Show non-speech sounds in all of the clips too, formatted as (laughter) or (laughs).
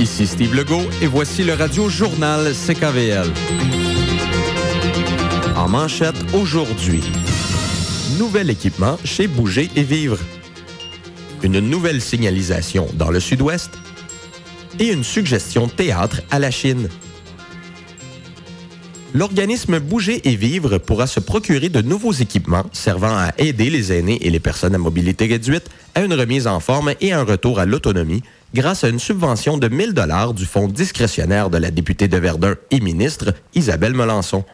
Ici Steve Legault et voici le radio journal CKVL. En manchette aujourd'hui. Nouvel équipement chez Bouger et Vivre. Une nouvelle signalisation dans le sud-ouest et une suggestion théâtre à la Chine. L'organisme Bouger et Vivre pourra se procurer de nouveaux équipements servant à aider les aînés et les personnes à mobilité réduite à une remise en forme et un retour à l'autonomie grâce à une subvention de 1000 dollars du fonds discrétionnaire de la députée de Verdun et ministre Isabelle Melançon.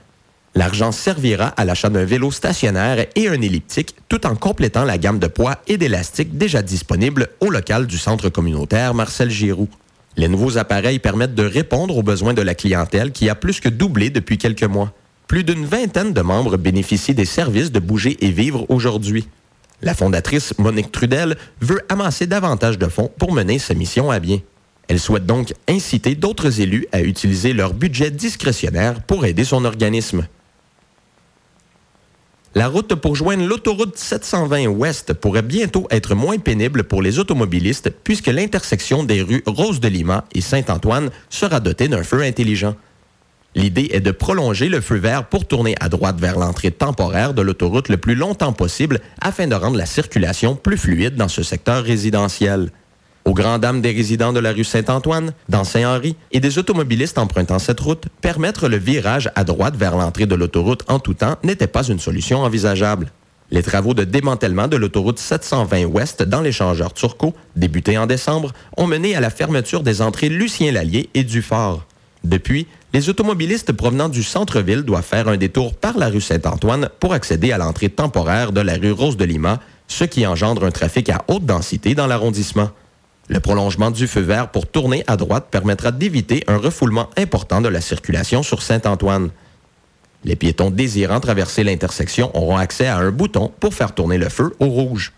L'argent servira à l'achat d'un vélo stationnaire et un elliptique tout en complétant la gamme de poids et d'élastique déjà disponible au local du centre communautaire Marcel Giroux. Les nouveaux appareils permettent de répondre aux besoins de la clientèle qui a plus que doublé depuis quelques mois. Plus d'une vingtaine de membres bénéficient des services de bouger et vivre aujourd'hui. La fondatrice Monique Trudel veut amasser davantage de fonds pour mener sa mission à bien. Elle souhaite donc inciter d'autres élus à utiliser leur budget discrétionnaire pour aider son organisme. La route pour joindre l'autoroute 720 Ouest pourrait bientôt être moins pénible pour les automobilistes puisque l'intersection des rues Rose de Lima et Saint-Antoine sera dotée d'un feu intelligent. L'idée est de prolonger le feu vert pour tourner à droite vers l'entrée temporaire de l'autoroute le plus longtemps possible afin de rendre la circulation plus fluide dans ce secteur résidentiel. Aux grandes dames des résidents de la rue Saint-Antoine, dans Saint-Henri et des automobilistes empruntant cette route, permettre le virage à droite vers l'entrée de l'autoroute en tout temps n'était pas une solution envisageable. Les travaux de démantèlement de l'autoroute 720 Ouest dans l'échangeur Turcot, débutés en décembre, ont mené à la fermeture des entrées Lucien-Lallier et du Fort. Depuis, les automobilistes provenant du centre-ville doivent faire un détour par la rue Saint-Antoine pour accéder à l'entrée temporaire de la rue Rose de Lima, ce qui engendre un trafic à haute densité dans l'arrondissement. Le prolongement du feu vert pour tourner à droite permettra d'éviter un refoulement important de la circulation sur Saint-Antoine. Les piétons désirant traverser l'intersection auront accès à un bouton pour faire tourner le feu au rouge.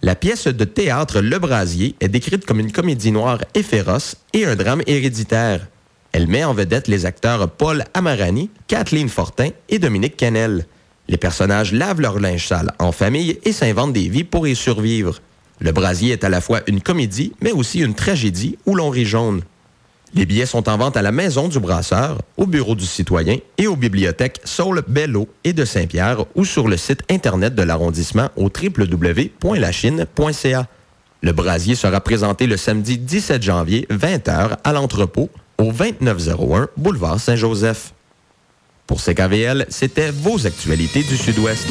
La pièce de théâtre Le Brasier est décrite comme une comédie noire et féroce et un drame héréditaire. Elle met en vedette les acteurs Paul Amarani, Kathleen Fortin et Dominique Canel. Les personnages lavent leur linge sale en famille et s'inventent des vies pour y survivre. Le Brasier est à la fois une comédie, mais aussi une tragédie où l'on rit jaune. Les billets sont en vente à la Maison du Brasseur, au Bureau du Citoyen et aux bibliothèques Saul Bello et de Saint-Pierre ou sur le site Internet de l'arrondissement au www.lachine.ca. Le brasier sera présenté le samedi 17 janvier, 20h, à l'entrepôt, au 2901 Boulevard Saint-Joseph. Pour CKVL, c'était vos actualités du Sud-Ouest.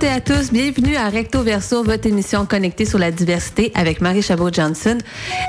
Toutes et à tous, bienvenue à Recto Verso, votre émission connectée sur la diversité avec Marie Chabot-Johnson.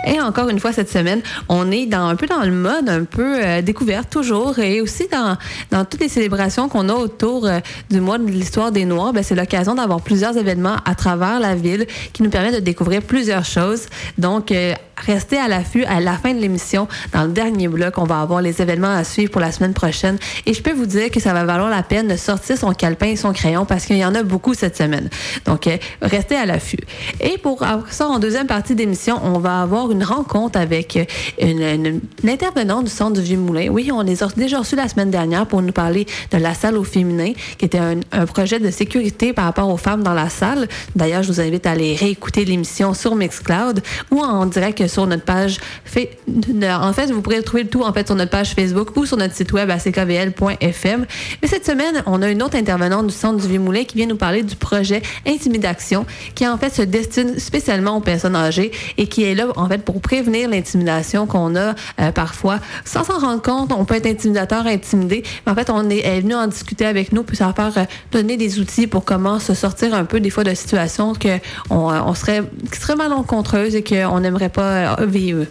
Et encore une fois cette semaine, on est dans un peu dans le mode un peu euh, découverte toujours et aussi dans, dans toutes les célébrations qu'on a autour euh, du mois de l'histoire des Noirs. Ben, c'est l'occasion d'avoir plusieurs événements à travers la ville qui nous permettent de découvrir plusieurs choses. Donc, euh, restez à l'affût à la fin de l'émission. Dans le dernier bloc, on va avoir les événements à suivre pour la semaine prochaine. Et je peux vous dire que ça va valoir la peine de sortir son calepin et son crayon parce qu'il y en a beaucoup cette semaine. Donc, euh, restez à l'affût. Et pour ça, en deuxième partie d'émission, on va avoir une rencontre avec euh, une, une, intervenante du Centre du Vieux-Moulin. Oui, on les a déjà reçus la semaine dernière pour nous parler de la salle au féminin, qui était un, un projet de sécurité par rapport aux femmes dans la salle. D'ailleurs, je vous invite à aller réécouter l'émission sur Mixcloud ou en direct sur notre page. Fait, en fait, vous pourrez trouver le tout en fait sur notre page Facebook ou sur notre site web à ckvl.fm. Mais cette semaine, on a une autre intervenante du Centre du Vieux-Moulin qui vient nous parler du projet Intimidation, qui en fait se destine spécialement aux personnes âgées et qui est là en fait pour prévenir l'intimidation qu'on a euh, parfois. Sans s'en rendre compte, on peut être intimidateur, intimidé, mais en fait, on est, elle est venue en discuter avec nous, puis ça va faire euh, donner des outils pour comment se sortir un peu des fois de situations que on, on serait, seraient malencontreuses et qu'on n'aimerait pas Eh, VU.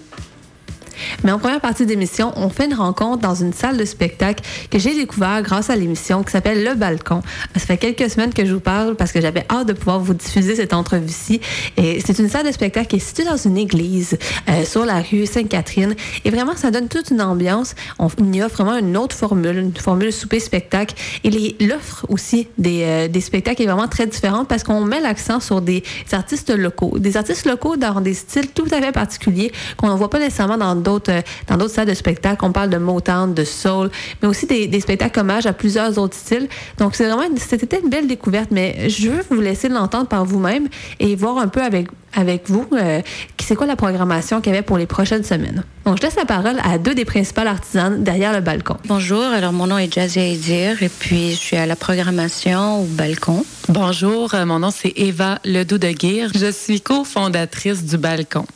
Mais en première partie d'émission, on fait une rencontre dans une salle de spectacle que j'ai découvert grâce à l'émission qui s'appelle Le Balcon. Ça fait quelques semaines que je vous parle parce que j'avais hâte de pouvoir vous diffuser cette entrevue-ci. Et c'est une salle de spectacle qui est située dans une église euh, sur la rue Sainte-Catherine. Et vraiment, ça donne toute une ambiance. On y offre vraiment une autre formule, une formule souper-spectacle. Et l'offre aussi des, euh, des spectacles est vraiment très différente parce qu'on met l'accent sur des artistes locaux. Des artistes locaux dans des styles tout à fait particuliers qu'on ne voit pas nécessairement dans d'autres euh, dans d'autres salles de spectacle. On parle de Motown, de soul, mais aussi des, des spectacles hommages à plusieurs autres styles. Donc c'est vraiment c'était une belle découverte, mais je veux vous laisser l'entendre par vous-même et voir un peu avec avec vous euh, c'est quoi la programmation qu'il y avait pour les prochaines semaines. Donc, je laisse la parole à deux des principales artisanes derrière le balcon. Bonjour, alors mon nom est Jazzy Edir et puis je suis à la programmation au balcon. Bonjour, euh, mon nom c'est Eva Ledoux de Guire. Je suis cofondatrice du balcon.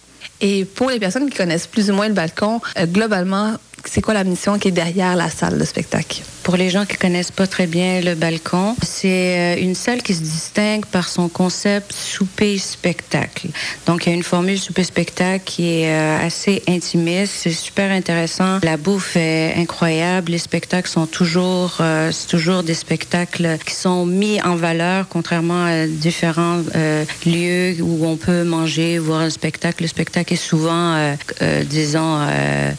Et pour les personnes qui connaissent plus ou moins le balcon, euh, globalement, c'est quoi la mission qui est derrière la salle de spectacle? Pour les gens qui connaissent pas très bien le balcon, c'est euh, une salle qui se distingue par son concept souper-spectacle. Donc, il y a une formule souper-spectacle qui est euh, assez intimiste. C'est super intéressant. La bouffe est incroyable. Les spectacles sont toujours, euh, c'est toujours des spectacles qui sont mis en valeur, contrairement à différents lieux où on peut manger, voir un spectacle. Le spectacle est souvent, disons,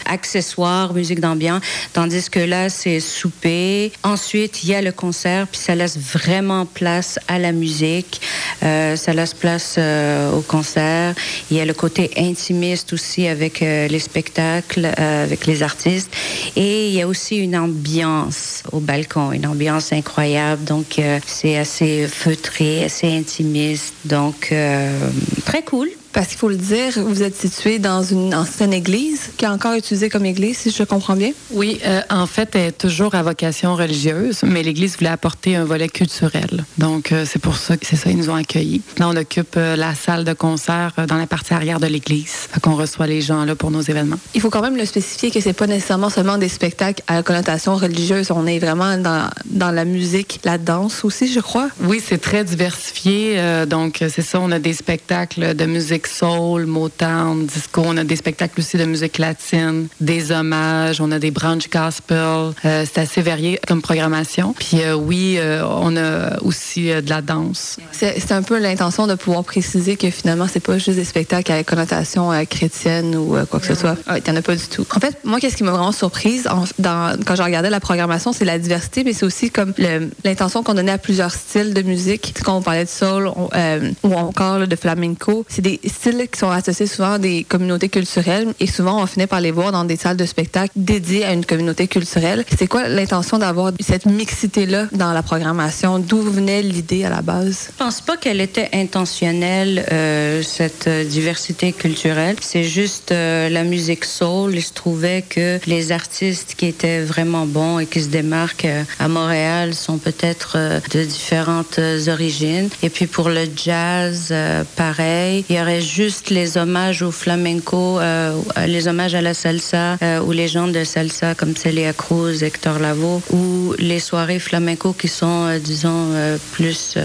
accessoire, musique d'ambiance, tandis que là, c'est souper Ensuite, il y a le concert, puis ça laisse vraiment place à la musique. Euh, ça laisse place euh, au concert. Il y a le côté intimiste aussi avec euh, les spectacles, avec les artistes. Et il y a aussi une ambiance au balcon, une ambiance incroyable. Donc, c'est assez feutré, assez intimiste. Donc, très cool. Parce qu'il faut le dire, vous êtes situé dans une ancienne église qui est encore utilisée comme église, si je comprends bien? Oui, euh, en fait, elle est toujours à vocation religieuse, mais l'église voulait apporter un volet culturel. Donc, euh, c'est pour ça que c'est ça, ils nous ont accueillis. Là, on occupe euh, la salle de concert dans la partie arrière de l'église. qu'on reçoit les gens là pour nos événements. Il faut quand même le spécifier que c'est pas nécessairement seulement des spectacles à connotation religieuse. On est vraiment dans, dans la musique, la danse aussi, je crois. Oui, c'est très diversifié. donc, c'est ça, on a des spectacles de musique soul, Motown, disco. On a des spectacles aussi de musique latine, des hommages, on a des brunch gospel. Euh, c'est assez varié comme programmation. Puis euh, oui, euh, on a aussi de la danse. C'est un peu l'intention de pouvoir préciser que finalement, c'est pas juste des spectacles avec connotation chrétienne ou quoi que ce soit. Il n'y en a pas du tout. En fait, moi, qu'est-ce qui m'a vraiment surprise quand je regardais la programmation, c'est la diversité, mais c'est aussi comme l'intention qu'on donnait à plusieurs styles de musique. Quand on parlait de soul ou encore de flamenco, c'est des styles qui sont associés souvent à des communautés culturelles et souvent on finit par les voir dans des salles de spectacle dédiées à une communauté culturelle. C'est quoi l'intention d'avoir cette mixité-là dans la programmation? D'où venait l'idée à la base? Je pense pas qu'elle était intentionnelle, euh, cette diversité culturelle. C'est juste euh, la musique soul. Il se trouvait que les artistes qui étaient vraiment bons et qui se démarquent euh, à Montréal sont peut-être de différentes origines. Et puis pour le jazz, pareil, il y aurait juste les hommages au flamenco, euh, les hommages à la salsa, euh, ou les gens de salsa comme Celia Cruz, Hector Lavoe, ou les soirées flamenco qui sont, euh, disons, plus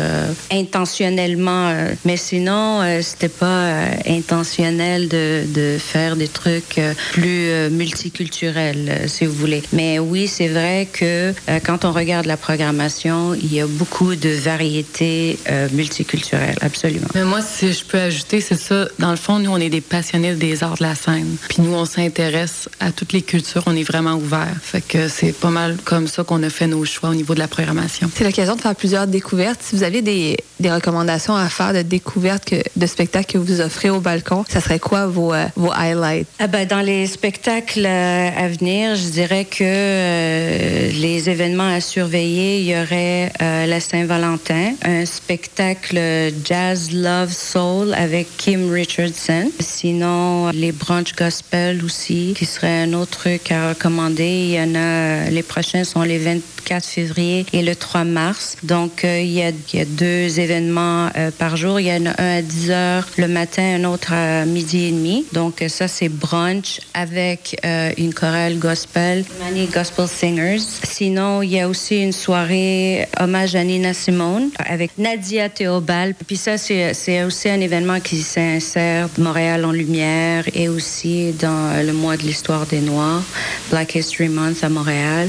intentionnellement. mais sinon, c'était pas intentionnel de, de, faire des trucs plus multiculturels, si vous voulez. Mais oui, c'est vrai que quand on regarde la programmation, il y a beaucoup de variétés multiculturelles, absolument. Mais moi, si je peux ajouter, c'est dans le fond, nous, on est des passionnés des arts de la scène. Puis nous, on s'intéresse à toutes les cultures. On est vraiment ouvert. Fait que c'est pas mal comme ça qu'on a fait nos choix au niveau de la programmation. C'est l'occasion de faire plusieurs découvertes. Si vous avez des, des recommandations à faire de découvertes que, de spectacles que vous offrez au balcon, ça serait quoi vos, euh, vos highlights? Ah ben, dans les spectacles euh, à venir, je dirais que euh, les événements à surveiller, il y aurait la Saint-Valentin, un spectacle Jazz Love Soul avec Kim Richardson. Sinon, les brunch gospel aussi, qui serait un autre truc à recommander. Il y en a, les prochains sont les 24 février et le 3 mars. Donc, euh, il, y a, deux événements euh, par jour. Il y en a un à 10 heures le matin, un autre à midi et demi. Donc, ça, c'est brunch avec euh, une chorale gospel, Many Gospel Singers. Sinon, il y a aussi une soirée hommage à Nina Simone avec Nadia Théobald. Puis ça, c'est aussi un événement qui s'est s'insère Montréal en lumière et aussi dans le mois de l'histoire des Noirs, Black History Month à Montréal.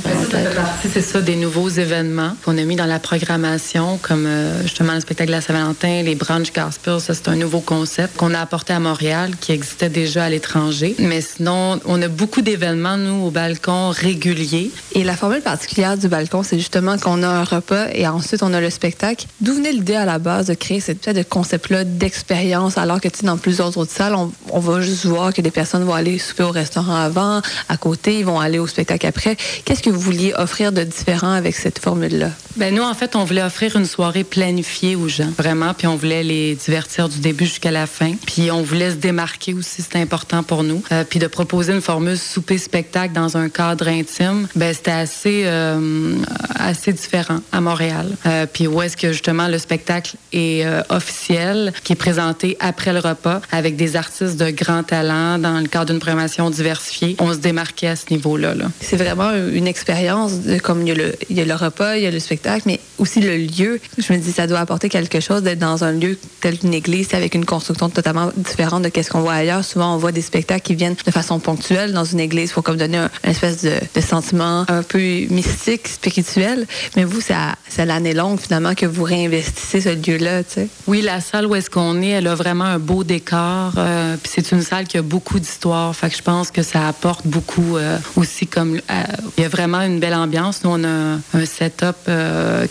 C'est ça, des nouveaux événements qu'on a mis dans la programmation, comme euh, justement le spectacle de la Saint-Valentin, les brunch gospel. Ça, c'est un nouveau concept qu'on a apporté à Montréal, qui existait déjà à l'étranger. Mais sinon, on a beaucoup d'événements, nous, au balcon réguliers. Et la formule particulière du balcon, c'est justement qu'on a un repas et ensuite on a le spectacle. D'où venait l'idée à la base de créer cette espèce de concept-là d'expérience, alors que dans plusieurs autres salles, on, va juste voir que des personnes vont aller souper au restaurant avant, à côté, ils vont aller au spectacle après. Qu'est-ce que vous vouliez offrir de différent avec cette formule-là? Ben nous, en fait, on voulait offrir une soirée planifiée aux gens, vraiment, puis on voulait les divertir du début jusqu'à la fin. Puis on voulait se démarquer aussi, c'était important pour nous. Euh, puis de proposer une formule souper-spectacle dans un cadre intime, ben c'était assez, euh, assez différent à Montréal. Euh, puis où est-ce que justement le spectacle est officiel, qui est présenté après le repas avec des artistes de grand talent dans le cadre d'une programmation diversifiée. On se démarquait à ce niveau-là. -là, c'est vraiment une expérience, comme il y, a le, il y a le repas, il y a le spectacle, mais aussi le lieu. Je me dis, ça doit apporter quelque chose d'être dans un lieu tel qu'une église avec une construction totalement différente de ce qu'on voit ailleurs. Souvent, on voit des spectacles qui viennent de façon ponctuelle dans une église pour comme donner un, une espèce de, de, sentiment un peu mystique, spirituel. Mais vous, c'est à l'année longue, finalement, que vous réinvestissez ce lieu-là. Oui, la salle où est-ce qu'on est, elle a vraiment un beau décor. Euh, puis c'est une salle qui a beaucoup d'histoire. Fait que je pense que ça apporte beaucoup euh, aussi comme... Euh, il y a vraiment une belle ambiance. Nous, on a un setup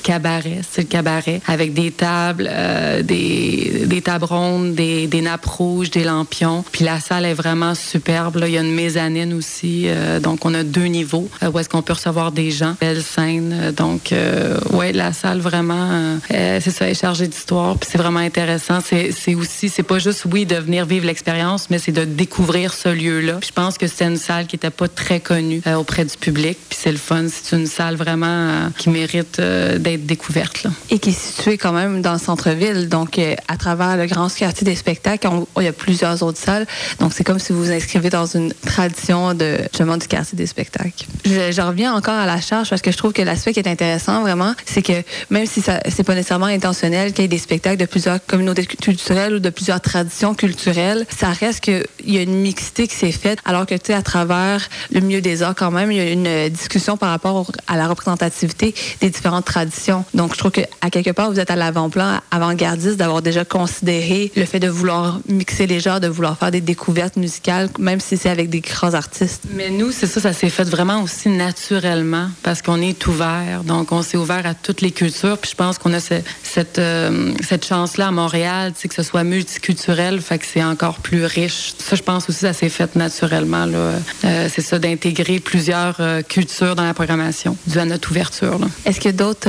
cabaret, c'est le cabaret, avec des tables, des, des tables rondes, des, nappes rouges, des lampions. Puis la salle est vraiment superbe. Là. Il y a une mezzanine aussi. Donc, on a deux niveaux où est-ce qu'on peut recevoir des gens. Belle scène. Donc, ouais, la salle vraiment, c'est ça, est chargée d'histoire. Puis c'est vraiment intéressant. C'est aussi, c'est pas juste, oui, de venir vivre l'expérience, mais c'est de découvrir ce lieu-là. Je pense que c'était une salle qui était pas très connue auprès du public. Puis c'est le fun. C'est une salle vraiment euh, qui mérite euh, d'être découverte. Là. Et qui est située quand même dans le centre-ville. Donc, euh, à travers le grand quartier des spectacles, il y a plusieurs autres salles. Donc, c'est comme si vous vous inscrivez dans une tradition de, justement du quartier des spectacles. Je, je reviens encore à la charge parce que je trouve que l'aspect qui est intéressant vraiment, c'est que même si ça c'est pas nécessairement intentionnel qu'il y ait des spectacles de plusieurs communautés culturelles ou de plusieurs traditions culturelles, ça reste qu'il y a une mixité qui s'est faite alors que, tu sais, à travers le milieu des arts quand même, il y a une discussion par rapport à la représentativité des différentes traditions. Donc, je trouve qu'à quelque part, vous êtes à l'avant-plan, avant-gardiste, d'avoir déjà considéré le fait de vouloir mixer les genres, de vouloir faire des découvertes musicales, même si c'est avec des grands artistes. Mais nous, c'est ça, ça s'est fait vraiment aussi naturellement parce qu'on est ouvert. Donc, on s'est ouvert à toutes les cultures. Puis je pense qu'on a euh, cette chance-là à Montréal, que ce soit multiculturel, fait que c'est encore plus riche. Ça, je pense aussi, ça s'est fait naturellement. Euh, c'est ça, d'intégrer plusieurs euh, cultures dans la programmation, dû à notre ouverture. Est-ce a d'autres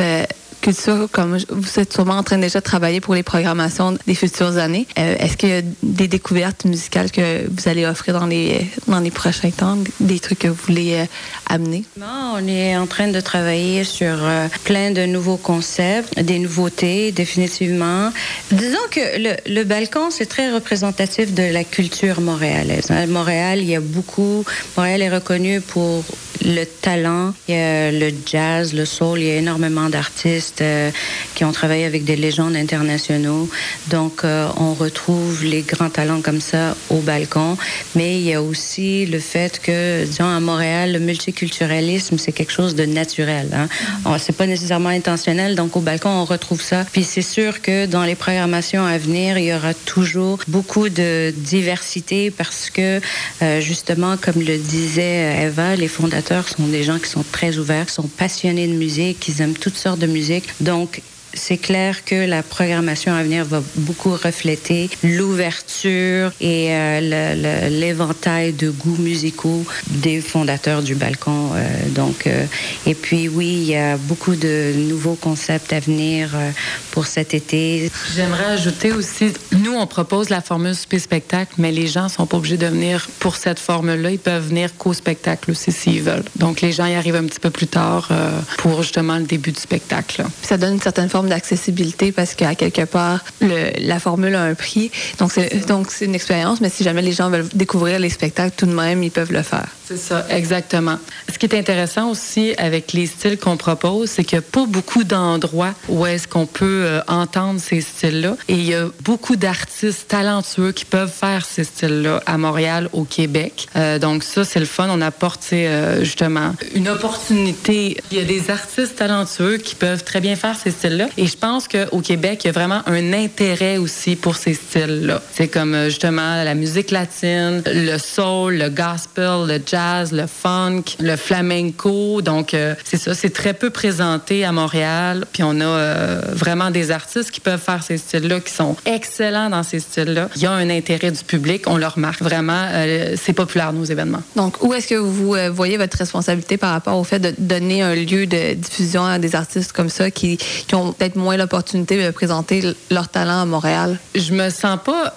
cultures, comme vous êtes sûrement en train déjà de travailler pour les programmations des futures années, euh, est-ce qu'il y a des découvertes musicales que vous allez offrir dans les, dans les prochains temps, des trucs que vous voulez euh, amener? Non, on est en train de travailler sur euh, plein de nouveaux concepts, des nouveautés, définitivement. Disons que le, balcon, c'est très représentatif de la culture montréalaise. À Montréal, il y a beaucoup, Montréal est reconnu pour le talent, il y a le jazz, le soul, il y a énormément d'artistes euh, qui ont travaillé avec des légendes internationaux. Donc, euh, on retrouve les grands talents comme ça au balcon. Mais il y a aussi le fait que, disons, à Montréal, le multiculturalisme, c'est quelque chose de naturel. Hein? C'est pas nécessairement intentionnel. Donc, au balcon, on retrouve ça. Puis, c'est sûr que dans les programmations à venir, il y aura toujours beaucoup de diversité parce que, euh, justement, comme le disait Eva, les fondateurs sont des gens qui sont très ouverts, qui sont passionnés de musique, qui aiment toutes sortes de musique. Donc, c'est clair que la programmation à venir va beaucoup refléter l'ouverture et euh, l'éventail de goûts musicaux des fondateurs du balcon. Euh, donc, euh, et puis oui, il y a beaucoup de nouveaux concepts à venir euh, pour cet été. J'aimerais ajouter aussi, nous on propose la formule spectacle, mais les gens sont pas obligés de venir pour cette formule-là. Ils peuvent venir qu'au spectacle aussi s'ils veulent. Donc les gens y arrivent un petit peu plus tard euh, pour justement le début du spectacle. Ça donne une certaine forme d'accessibilité parce qu'à quelque part, la formule a un prix. Donc, c'est une expérience, mais si jamais les gens veulent découvrir les spectacles tout de même, ils peuvent le faire. C'est ça, exactement. Ce qui est intéressant aussi avec les styles qu'on propose, c'est qu'il n'y a pas beaucoup d'endroits où est-ce qu'on peut euh, entendre ces styles-là. Et il y a beaucoup d'artistes talentueux qui peuvent faire ces styles-là à Montréal, au Québec. Euh, donc ça, c'est le fun. On apporte euh, justement une opportunité. Il y a des artistes talentueux qui peuvent très bien faire ces styles-là. Et je pense qu'au Québec, il y a vraiment un intérêt aussi pour ces styles-là. C'est comme justement la musique latine, le soul, le gospel, le jazz le funk, le flamenco. Donc, euh, c'est ça, c'est très peu présenté à Montréal. Puis on a euh, vraiment des artistes qui peuvent faire ces styles-là, qui sont excellents dans ces styles-là. Il y a un intérêt du public, on le remarque. Vraiment, euh, c'est populaire, nos événements. Donc, où est-ce que vous voyez votre responsabilité par rapport au fait de donner un lieu de diffusion à des artistes comme ça qui, qui ont peut-être moins l'opportunité de présenter leur talent à Montréal? Je me sens pas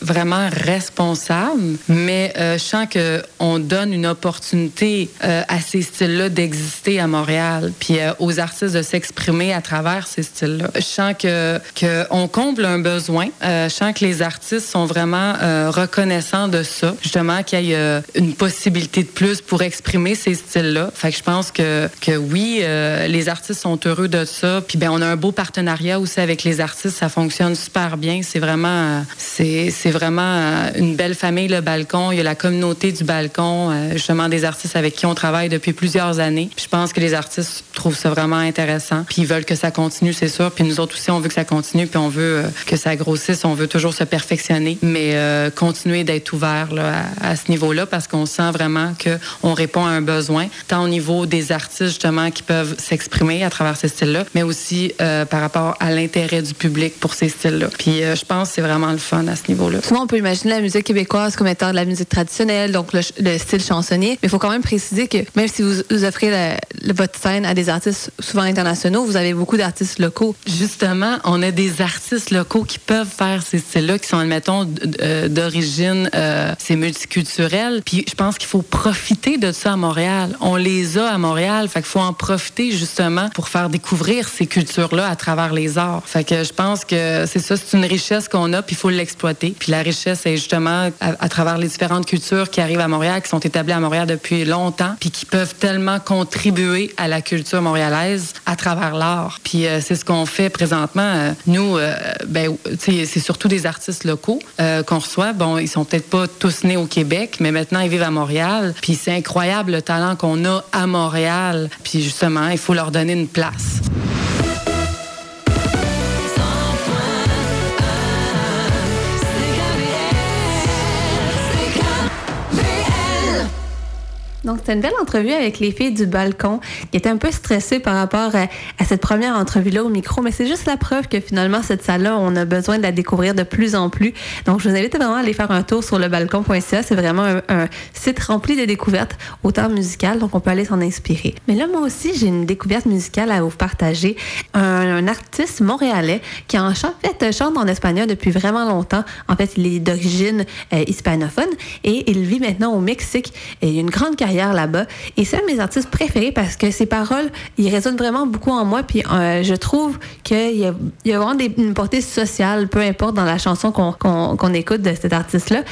vraiment responsable, mais je sens qu'on donne une opportunité euh, à ces styles-là d'exister à Montréal, puis euh, aux artistes de s'exprimer à travers ces styles-là. Je sens que qu'on comble un besoin. Euh, je sens que les artistes sont vraiment reconnaissants de ça, justement qu'il y ait une possibilité de plus pour exprimer ces styles-là. Fait que je pense que que oui, les artistes sont heureux de ça. Puis ben on a un beau partenariat aussi avec les artistes, ça fonctionne super bien. C'est vraiment c'est vraiment une belle famille le balcon. Il y a la communauté du balcon justement des artistes avec qui on travaille depuis plusieurs années. je pense que les artistes trouvent ça vraiment intéressant. Puis ils veulent que ça continue, c'est sûr. Puis nous autres aussi, on veut que ça continue. Puis on veut euh, que ça grossisse. On veut toujours se perfectionner, mais euh, continuer d'être ouvert là, à, ce niveau-là parce qu'on sent vraiment qu'on répond à un besoin, tant au niveau des artistes justement qui peuvent s'exprimer à travers ces styles-là, mais aussi euh, par rapport à l'intérêt du public pour ces styles-là. Puis je pense que c'est vraiment le fun à ce niveau-là. Souvent, on peut imaginer la musique québécoise comme étant de la musique traditionnelle, donc le, le style chanson mais il faut quand même préciser que même si vous, offrez votre scène à des artistes souvent internationaux, vous avez beaucoup d'artistes locaux. Justement, on a des artistes locaux qui peuvent faire ces styles-là, qui sont, admettons, euh, d'origine, euh, c'est multiculturel. Puis je pense qu'il faut profiter de ça à Montréal. On les a à Montréal, fait qu'il faut en profiter justement pour faire découvrir ces cultures-là à travers les arts. Fait que je pense que c'est ça, c'est une richesse qu'on a, puis il faut l'exploiter. Puis la richesse, c'est justement à, à, travers les différentes cultures qui arrivent à Montréal, qui sont établies à Montréal depuis longtemps, puis qui peuvent tellement contribuer à la culture montréalaise à travers l'art. Puis euh, c'est ce qu'on fait présentement. Euh, nous, euh, ben, c'est surtout des artistes locaux qu'on reçoit. Bon, ils sont peut-être pas tous nés au Québec, mais maintenant ils vivent à Montréal. Puis c'est incroyable le talent qu'on a à Montréal. Puis justement, il faut leur donner une place. Donc, c'était une belle entrevue avec les filles du balcon qui étaient un peu stressées par rapport à, cette première entrevue-là au micro, mais c'est juste la preuve que finalement, cette salle-là, on a besoin de la découvrir de plus en plus. Donc, je vous invite vraiment à aller faire un tour sur le balcon.ca. C'est vraiment un, site rempli de découvertes, autant musicales, donc on peut aller s'en inspirer. Mais là, moi aussi, j'ai une découverte musicale à vous partager. Un, artiste montréalais qui en fait chante en espagnol depuis vraiment longtemps. En fait, il est d'origine euh, hispanophone et il vit maintenant au Mexique. Et une grande carrière là-bas. Et c'est un de mes artistes préférés parce que ses paroles, ils résonnent vraiment beaucoup en moi. Puis euh, je trouve qu'il y y a vraiment une portée sociale, peu importe dans la chanson qu'on écoute de cet artiste-là.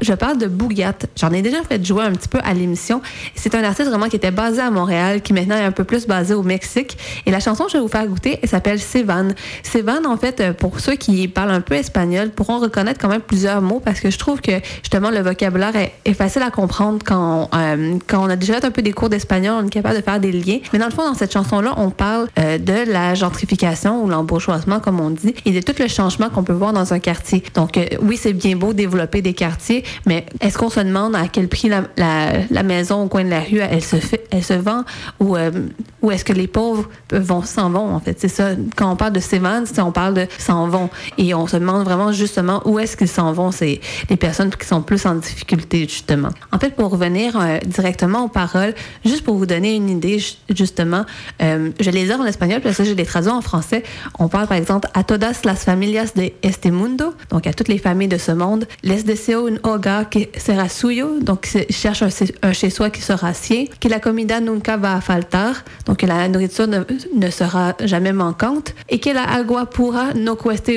Je parle de Bougat. J'en ai déjà fait jouer un petit peu à l'émission. C'est un artiste vraiment qui était basé à Montréal, qui maintenant est un peu plus basé au Mexique. Et la chanson que je vais vous faire goûter, elle s'appelle Sevan. Sevan, en fait, pour ceux qui parlent un peu espagnol, pourront reconnaître quand même plusieurs mots parce que je trouve que justement le vocabulaire est, facile à comprendre quand, euh, quand on a déjà fait un peu des cours d'espagnol, on est capable de faire des liens. Mais dans le fond, dans cette chanson-là, on parle euh, de la gentrification ou l'embourgeoisement, comme on dit, et de tout le changement qu'on peut voir dans un quartier. Donc, euh, oui, c'est bien beau développer des quartiers, mais est-ce qu'on se demande à quel prix la, maison au coin de la rue, elle se, fait, elle se vend ou, euh, ou est-ce que les pauvres vont s'en vont, en fait? C'est ça. Quand on parle de s'évadent, on parle de s'en vont. Et on se demande vraiment justement où est-ce qu'ils s'en vont, c'est les personnes qui sont plus en difficulté, justement. En fait, pour revenir directement aux paroles, juste pour vous donner une idée, justement, euh, je les ai en espagnol, parce que je les traduis en français. On parle par exemple a todas las familias de este mundo, donc à toutes les familles de ce monde. Les deseo un hogar que sera suyo, donc cherche un, chez-soi qui sera sien. Que la comida nunca va a faltar, donc la nourriture ne, sera jamais manquante. Et que la agua pura no cueste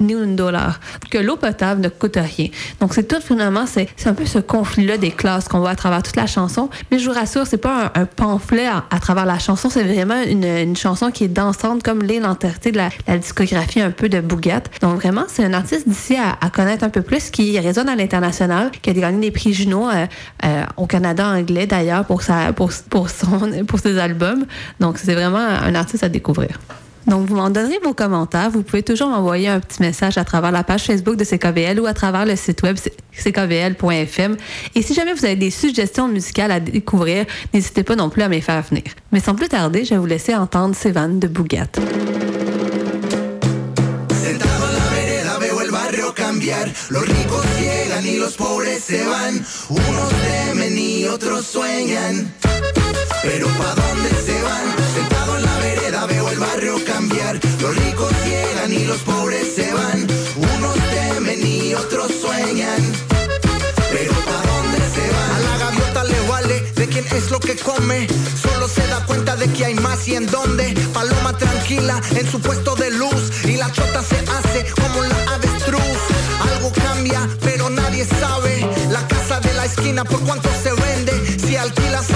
ni un dollar, que l'eau potable ne coûte rien. Donc c'est tout finalement, c'est un peu ce conflit-là des classes qu'on voit à travers toute la chanson. Mais je vous rassure, c'est pas un, pamphlet à, travers la chanson, c'est vraiment une, chanson qui est dansante comme l'est l'entièreté de la, discographie un peu de Bougat. Donc vraiment, c'est un artiste d'ici à, connaître un peu plus, qui résonne à l'international, qui a gagné des prix Juno euh, euh, au Canada anglais d'ailleurs pour, pour ses albums. Donc c'est vraiment un artiste à découvrir. Donc, vous m'en donnerez vos commentaires. Vous pouvez toujours m'envoyer un petit message à travers la page Facebook de CKVL ou à travers le site web ckvl.fm. Et si jamais vous avez des suggestions musicales à découvrir, n'hésitez pas non plus à me les faire venir. Mais sans plus tarder, je vais vous laisser entendre Sévan de Bougat. Los ricos llegan y los pobres se van. Unos temen y otros sueñan. Pero ¿pa' se van? Sentado en la vereda barrio cambiar. Los ricos llegan y los pobres se van. Unos temen y otros sueñan. Pero ¿pa' dónde se van? A la gaviota le vale de quién es lo que come. Solo se da cuenta de que hay más y en dónde. Paloma tranquila en su puesto de luz. Y la chota se hace como la avestruz. Algo cambia, pero nadie sabe. La casa de la esquina por cuánto se vende. Si alquilas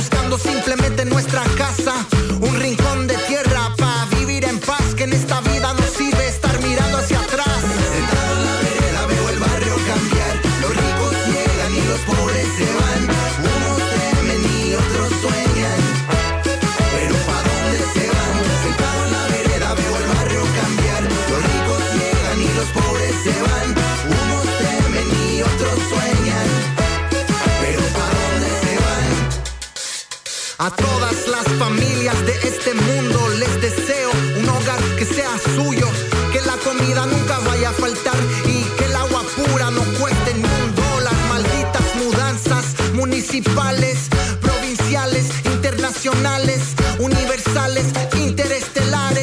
buscando simplemente nuestra casa, que la comida nunca vaya a faltar y que el agua pura no cueste ni un dólar. Malditas mudanzas municipales, provinciales, internacionales, universales, interestelares.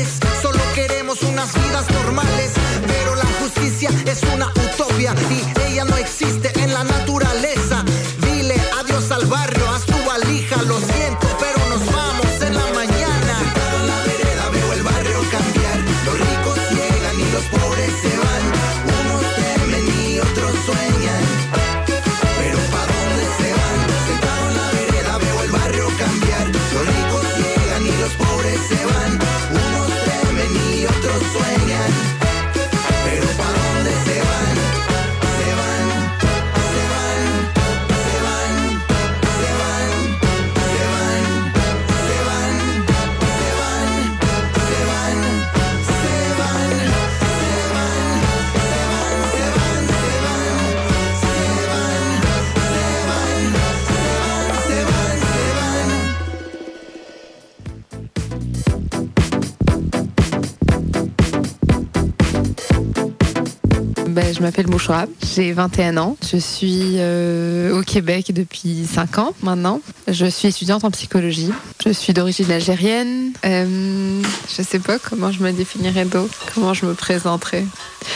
M'appelle Mouchoura, j'ai 21 ans. Je suis euh, au Québec depuis 5 ans maintenant. Je suis étudiante en psychologie. Je suis d'origine algérienne. Euh, je sais pas comment je me définirais d'autre, comment je me présenterais.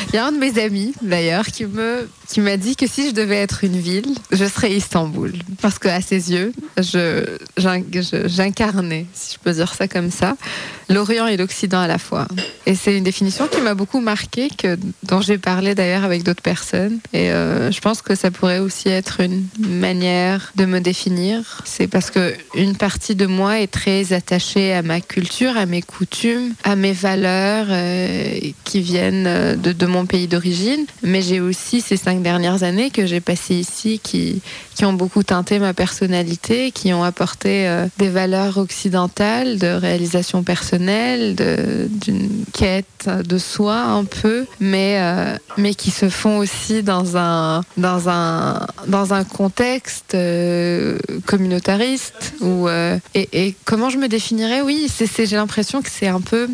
Il y a un de mes amis d'ailleurs qui me qui m'a dit que si je devais être une ville, je serais Istanbul parce qu'à ses yeux, j'incarnais, si je peux dire ça comme ça, l'Orient et l'Occident à la fois. Et c'est une définition qui m'a beaucoup marqué, que, dont j'ai parlé d'ailleurs avec d'autres personnes. Et euh, je pense que ça pourrait aussi être une manière de me définir. C'est parce que une partie de moi est très attachée à ma culture, à mes coutumes, à mes valeurs euh, qui viennent euh, de, de mon pays d'origine. Mais j'ai aussi ces cinq dernières années que j'ai passées ici qui, qui ont beaucoup teinté ma personnalité, qui ont apporté euh, des valeurs occidentales, de réalisation personnelle, d'une quête de soi un peu, mais, euh, mais qui se font aussi dans un, dans un, dans un contexte euh, communautariste. Où, et, et, comment je me définirais? Oui, j'ai l'impression que c'est un peu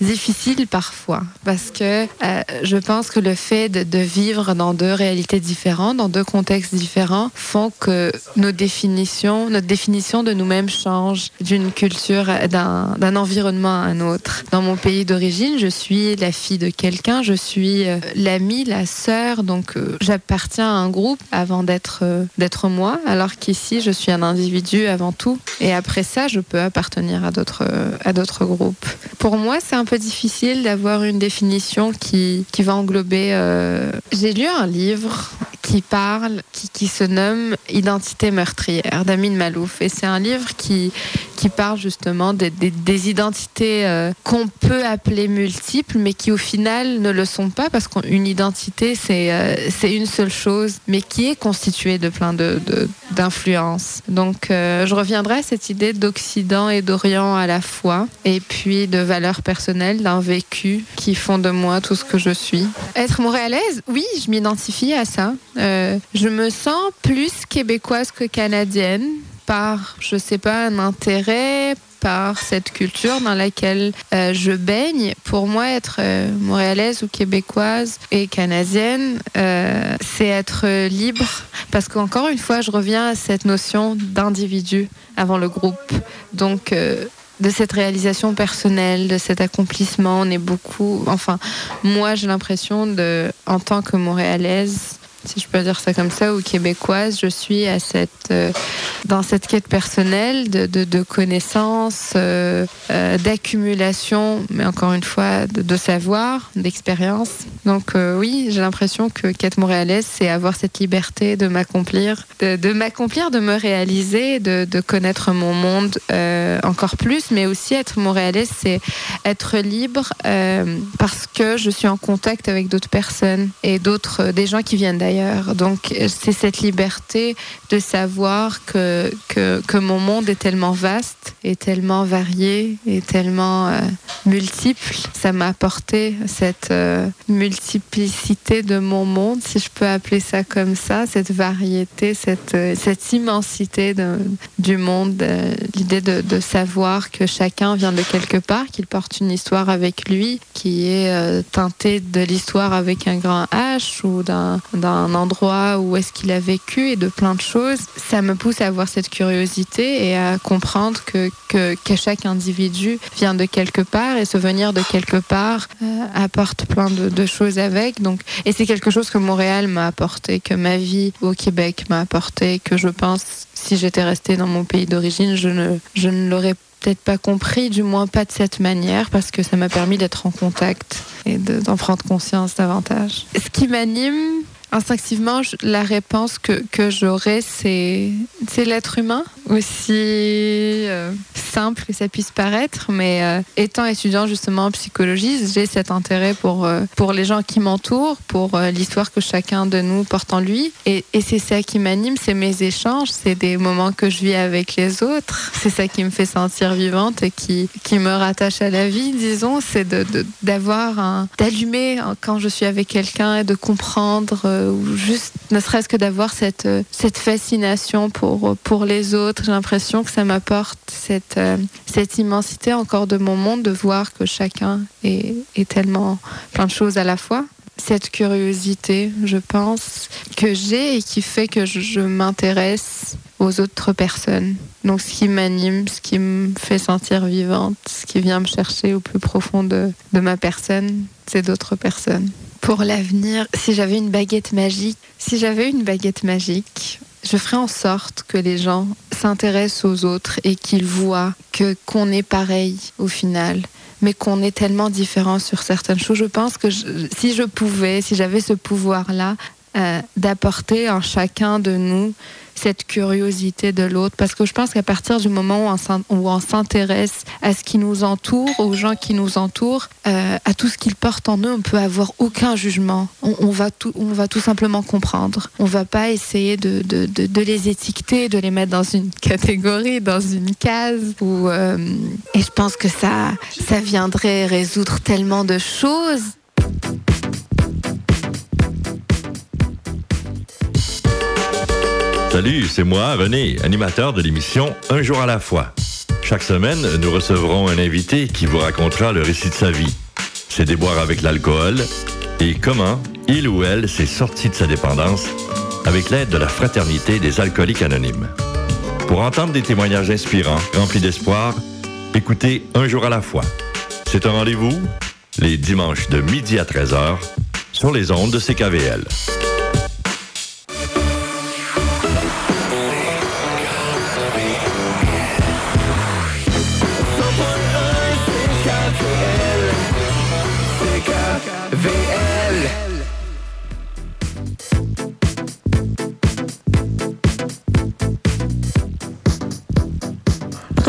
difficile parfois parce que euh, je pense que le fait de, vivre dans deux réalités différentes, dans deux contextes différents, font que nos définitions, notre définition de nous-mêmes change d'une culture, d'un, environnement à un autre. Dans mon pays d'origine, je suis la fille de quelqu'un, je suis euh, l'amie, la sœur, donc euh, j'appartiens à un groupe avant d'être d'être moi, alors qu'ici je suis un individu avant tout, et après ça je peux appartenir à d'autres à d'autres groupes. Pour moi, c'est un peu difficile d'avoir une définition qui qui va englober. Euh... J'ai lu un livre qui parle, qui, qui se nomme Identité meurtrière d'Amin Malouf. Et c'est un livre qui, qui parle justement des, des, identités euh, qu'on peut appeler multiples, mais qui au final ne le sont pas, parce qu'une identité, c'est euh, une seule chose, mais qui est constituée de plein d'influences. De, Donc euh, je reviendrai à cette idée d'Occident et d'Orient à la fois, et puis de valeurs personnelles, d'un vécu qui font de moi tout ce que je suis. Être montréalaise, oui, je m'identifie à ça. Euh, je me sens plus québécoise que canadienne par, je sais pas, un intérêt, par cette culture dans laquelle euh, je baigne. Pour moi, être euh, montréalaise ou québécoise et canadienne, c'est être libre. Parce qu'encore une fois, je reviens à cette notion d'individu avant le groupe. Donc, de cette réalisation personnelle, de cet accomplissement, on est beaucoup. Enfin, moi, j'ai l'impression de, en tant que montréalaise, si je peux dire ça comme ça, ou québécoise, je suis à cette, euh, dans cette quête personnelle de, de, connaissances, euh, euh, d'accumulation, mais encore une fois, de, savoir, d'expérience. Donc euh, oui, j'ai l'impression que quête montréalaise, c'est avoir cette liberté de m'accomplir, de, m'accomplir, de me réaliser, de, connaître mon monde encore plus, mais aussi être montréalaise, c'est être libre parce que je suis en contact avec d'autres personnes et d'autres, des gens qui viennent d'ailleurs. Donc c'est cette liberté de savoir que, que, mon monde est tellement vaste, et tellement varié, et tellement euh, multiple. Ça m'a apporté cette euh, multiplicité de mon monde, si je peux appeler ça comme ça, cette variété, cette, euh, cette immensité du monde, l'idée de, de, savoir que chacun vient de quelque part, qu'il porte une histoire avec lui, qui est teintée de l'histoire avec un grand H ou d'un endroit où est-ce qu'il a vécu et de plein de choses. Ça me pousse à avoir cette curiosité et à comprendre que, que, que chaque individu vient de quelque part et ce venir de quelque part euh, apporte plein de, de, choses avec. Donc, et c'est quelque chose que Montréal m'a apporté, que ma vie au Québec m'a apporté, que je pense, si j'étais restée dans mon pays d'origine, je ne, je ne l'aurais peut-être pas compris, du moins pas de cette manière, parce que ça m'a permis d'être en contact et d'en de, prendre conscience davantage. Ce qui m'anime, instinctivement, la réponse que, que j'aurais, c'est l'être humain, aussi euh, simple que ça puisse paraître, mais euh, étant étudiant justement en psychologie, j'ai cet intérêt pour, euh, pour les gens qui m'entourent, pour l'histoire que chacun de nous porte en lui. Et, et c'est ça qui m'anime, c'est mes échanges, c'est des moments que je vis avec les autres. C'est ça qui me fait sentir vivante et qui, qui me rattache à la vie, disons, c'est d'avoir de, un, d'allumer quand je suis avec quelqu'un et de comprendre, ou juste ne serait-ce que d'avoir cette, cette fascination pour, les autres. J'ai l'impression que ça m'apporte cette, euh, cette immensité encore de mon monde, de voir que chacun est, tellement plein de choses à la fois. Cette curiosité, je pense, que j'ai et qui fait que je, m'intéresse aux autres personnes. Donc ce qui m'anime, ce qui me fait sentir vivante, ce qui vient me chercher au plus profond de ma personne, c'est d'autres personnes. Pour l'avenir, si j'avais une baguette magique, si j'avais une baguette magique, je ferai en sorte que les gens s'intéressent aux autres et qu'ils voient que qu'on est pareil au final mais qu'on est tellement différent sur certaines choses. Je pense que si je pouvais, si j'avais ce pouvoir-là, euh, d'apporter en chacun de nous cette curiosité de l'autre? Parce que je pense qu'à partir du moment où on s'intéresse à ce qui nous entoure, aux gens qui nous entourent, euh, à tout ce qu'ils portent en eux, on peut avoir aucun jugement. On, va tout, simplement comprendre. On va pas essayer de, les étiqueter, de les mettre dans une catégorie, dans une case. Euh, et je pense que ça viendrait résoudre tellement de choses. Salut, c'est moi, René, animateur de l'émission Un jour à la fois. Chaque semaine, nous recevrons un invité qui vous racontera le récit de sa vie, ses déboires avec l'alcool et comment il ou elle s'est sorti de sa dépendance avec l'aide de la Fraternité des alcooliques anonymes. Pour entendre des témoignages inspirants, remplis d'espoir, écoutez Un jour à la fois. C'est un rendez-vous les dimanches de midi à 13h sur les ondes de CKVL.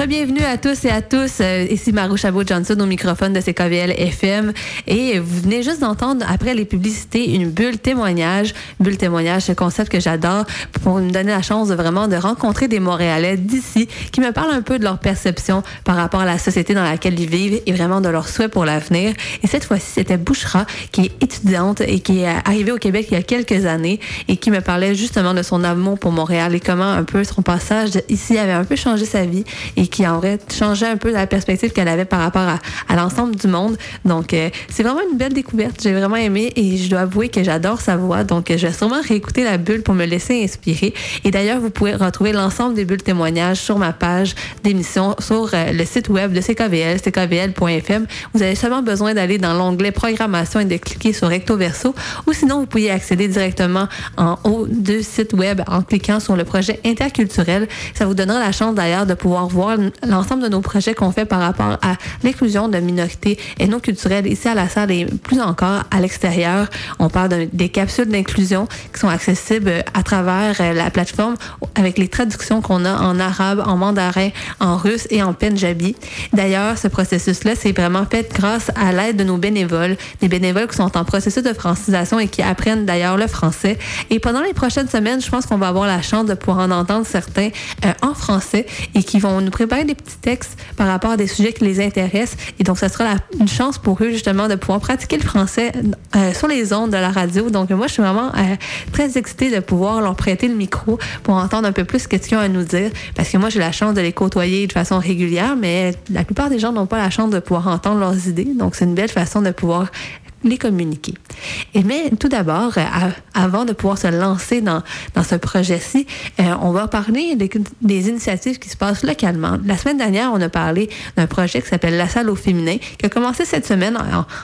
Bienvenue à tous et à tous. Euh, ici Marou Chabot-Johnson au microphone de CKVL FM. Et vous venez juste d'entendre, après les publicités, une bulle témoignage. Bulle témoignage, ce concept que j'adore pour me donner la chance de vraiment de rencontrer des Montréalais d'ici qui me parlent un peu de leur perception par rapport à la société dans laquelle ils vivent et vraiment de leurs souhaits pour l'avenir. Et cette fois-ci, c'était Bouchra, qui est étudiante et qui est arrivée au Québec il y a quelques années et qui me parlait justement de son amour pour Montréal et comment un peu son passage ici avait un peu changé sa vie et qui aurait changé un peu la perspective qu'elle avait par rapport à, l'ensemble du monde. Donc, euh, c'est vraiment une belle découverte. J'ai vraiment aimé et je dois avouer que j'adore sa voix. Donc, je vais sûrement réécouter la bulle pour me laisser inspirer. Et d'ailleurs, vous pouvez retrouver l'ensemble des bulles témoignages sur ma page d'émission sur euh, le site web de CKVL, ckvl.fm. Vous avez seulement besoin d'aller dans l'onglet programmation et de cliquer sur recto verso ou sinon vous pouvez accéder directement en haut du site web en cliquant sur le projet interculturel. Ça vous donnera la chance d'ailleurs de pouvoir voir l'ensemble de nos projets qu'on fait par rapport à l'inclusion de minorités et non culturelles ici à la salle et plus encore à l'extérieur. On parle des capsules d'inclusion qui sont accessibles à travers euh, la plateforme avec les traductions qu'on a en arabe, en mandarin, en russe et en penjabi. D'ailleurs, ce processus-là, c'est vraiment fait grâce à l'aide de nos bénévoles, des bénévoles qui sont en processus de francisation et qui apprennent d'ailleurs le français. Et pendant les prochaines semaines, je pense qu'on va avoir la chance de pouvoir en entendre certains euh, en français et qui vont nous préparer des petits textes par rapport à des sujets qui les intéressent. Et donc, ça sera une chance pour eux, justement, de pouvoir pratiquer le français euh, sur les ondes de la radio. Donc, moi, je suis vraiment euh, très excitée de pouvoir leur prêter le micro pour entendre un peu plus ce qu'ils ont à nous dire. Parce que moi, j'ai la chance de les côtoyer de façon régulière, mais la plupart des gens n'ont pas la chance de pouvoir entendre leurs idées. Donc, c'est une belle façon de pouvoir les communiquer. Mais tout d'abord, euh, avant de pouvoir se lancer dans, dans ce projet-ci, euh, on va parler des, initiatives qui se passent localement. La semaine dernière, on a parlé d'un projet qui s'appelle La salle au féminin, qui a commencé cette semaine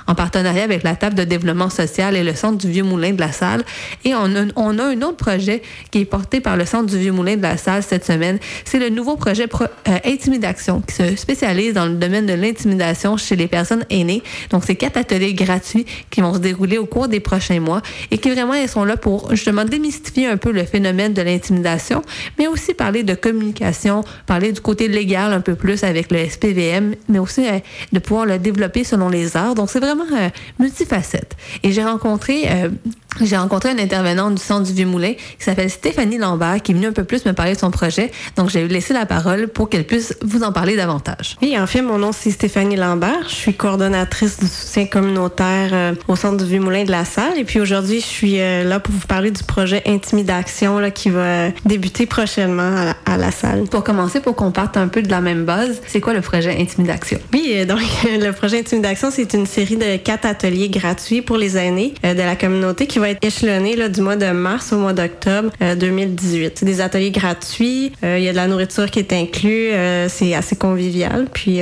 en, partenariat avec la table de développement social et le centre du Vieux Moulin de la salle. Et on a, on a un autre projet qui est porté par le centre du Vieux Moulin de la salle cette semaine. C'est le nouveau projet euh, Intimidation qui se spécialise dans le domaine de l'intimidation chez les personnes aînées. Donc, c'est quatre ateliers gratuits qui vont se dérouler au cours des prochains mois et qui vraiment elles sont là pour justement démystifier un peu le phénomène de l'intimidation, mais aussi parler de communication, parler du côté légal un peu plus avec le SPVM, mais aussi euh, de pouvoir le développer selon les arts. Donc c'est vraiment euh, multifacette. Et j'ai rencontré euh, j'ai rencontré une intervenante du centre du Vieux-Moulin qui s'appelle Stéphanie Lambert, qui est venue un peu plus me parler de son projet. Donc, j'ai laissé la parole pour qu'elle puisse vous en parler davantage. Oui, en fait, mon nom, c'est Stéphanie Lambert. Je suis coordonnatrice du soutien communautaire euh, au centre du Vieux-Moulin de la Salle. Et puis, aujourd'hui, je suis euh, là pour vous parler du projet Intimidation là, qui va débuter prochainement à la, salle. Pour commencer, pour qu'on parte un peu de la même base, c'est quoi le projet Intimidation? Oui, euh, donc, le projet Intimidation, c'est une série de quatre ateliers gratuits pour les aînés de la communauté qui va être échelonné là, du mois de mars au mois d'octobre 2018. Euh, c'est des ateliers gratuits, il y a de la nourriture qui est inclus, euh, c'est assez convivial. Puis,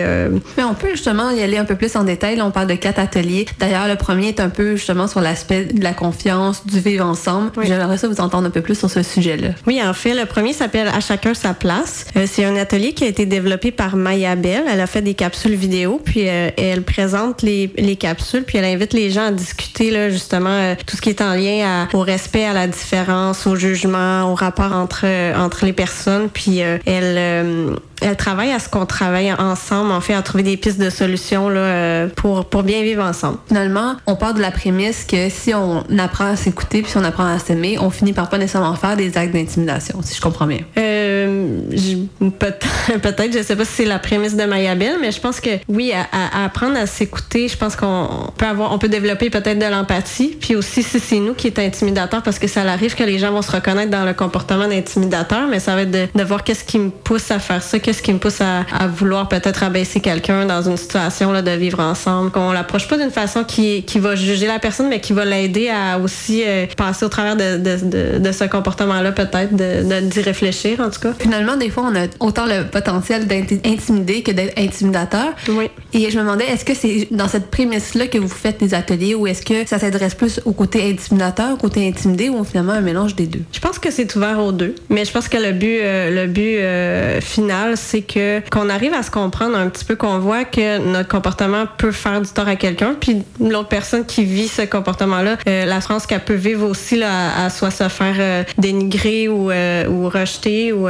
Mais on peut justement y aller un peu plus en détail. Là, on parle de quatre ateliers. D'ailleurs, le premier est un peu justement sur l'aspect de la confiance, du vivre ensemble. J'aimerais ça vous entendre un peu plus sur ce sujet-là. Oui, en fait, le premier s'appelle À chacun sa place. c'est un atelier qui a été développé par Maya Bell. Elle a fait des capsules vidéo, puis elle présente les, les capsules, puis elle invite les gens à discuter là, justement tout ce qui est en lien au respect, à la différence, au jugement, au rapport entre entre les personnes. Puis euh, elle euh, elle travaille à ce qu'on travaille ensemble, en fait, à trouver des pistes de solutions là, euh, pour, pour bien vivre ensemble. Finalement, on part de la prémisse que si on apprend à s'écouter puis si on apprend à s'aimer, on finit par pas nécessairement faire des actes d'intimidation, si je comprends bien. Euh, (laughs) peut-être, je sais pas si c'est la prémisse de Mayabel, mais je pense que oui, à, apprendre à s'écouter, je pense qu'on peut avoir, on peut développer peut-être de l'empathie, puis aussi si c'est nous qui est intimidateur, parce que ça arrive que les gens vont se reconnaître dans le comportement d'intimidateur, mais ça va être de, voir qu'est-ce qui me pousse à faire ça, qu'est-ce qui me pousse à, vouloir peut-être abaisser quelqu'un dans une situation là, de vivre ensemble, qu'on l'approche pas d'une façon qui, qui va juger la personne, mais qui va l'aider à aussi euh, passer au travers de, de, de, ce comportement-là, peut-être, d'y réfléchir en tout cas. Finalement, des fois, on a autant le potentiel d'être intimidé que d'être intimidateur. Oui. Et je me demandais, est-ce que c'est dans cette prémisse-là que vous faites des ateliers ou est-ce que ça s'adresse plus au côté intimidateur, au côté intimidé ou finalement un mélange des deux? Je pense que c'est ouvert aux deux. Mais je pense que le but, euh, le but euh, final, c'est que qu'on arrive à se comprendre un petit peu, qu'on voit que notre comportement peut faire du tort à quelqu'un, puis l'autre personne qui vit ce comportement-là, euh, la France qu'elle peut vivre aussi là, à, soit se faire dénigrer ou, ou rejeter ou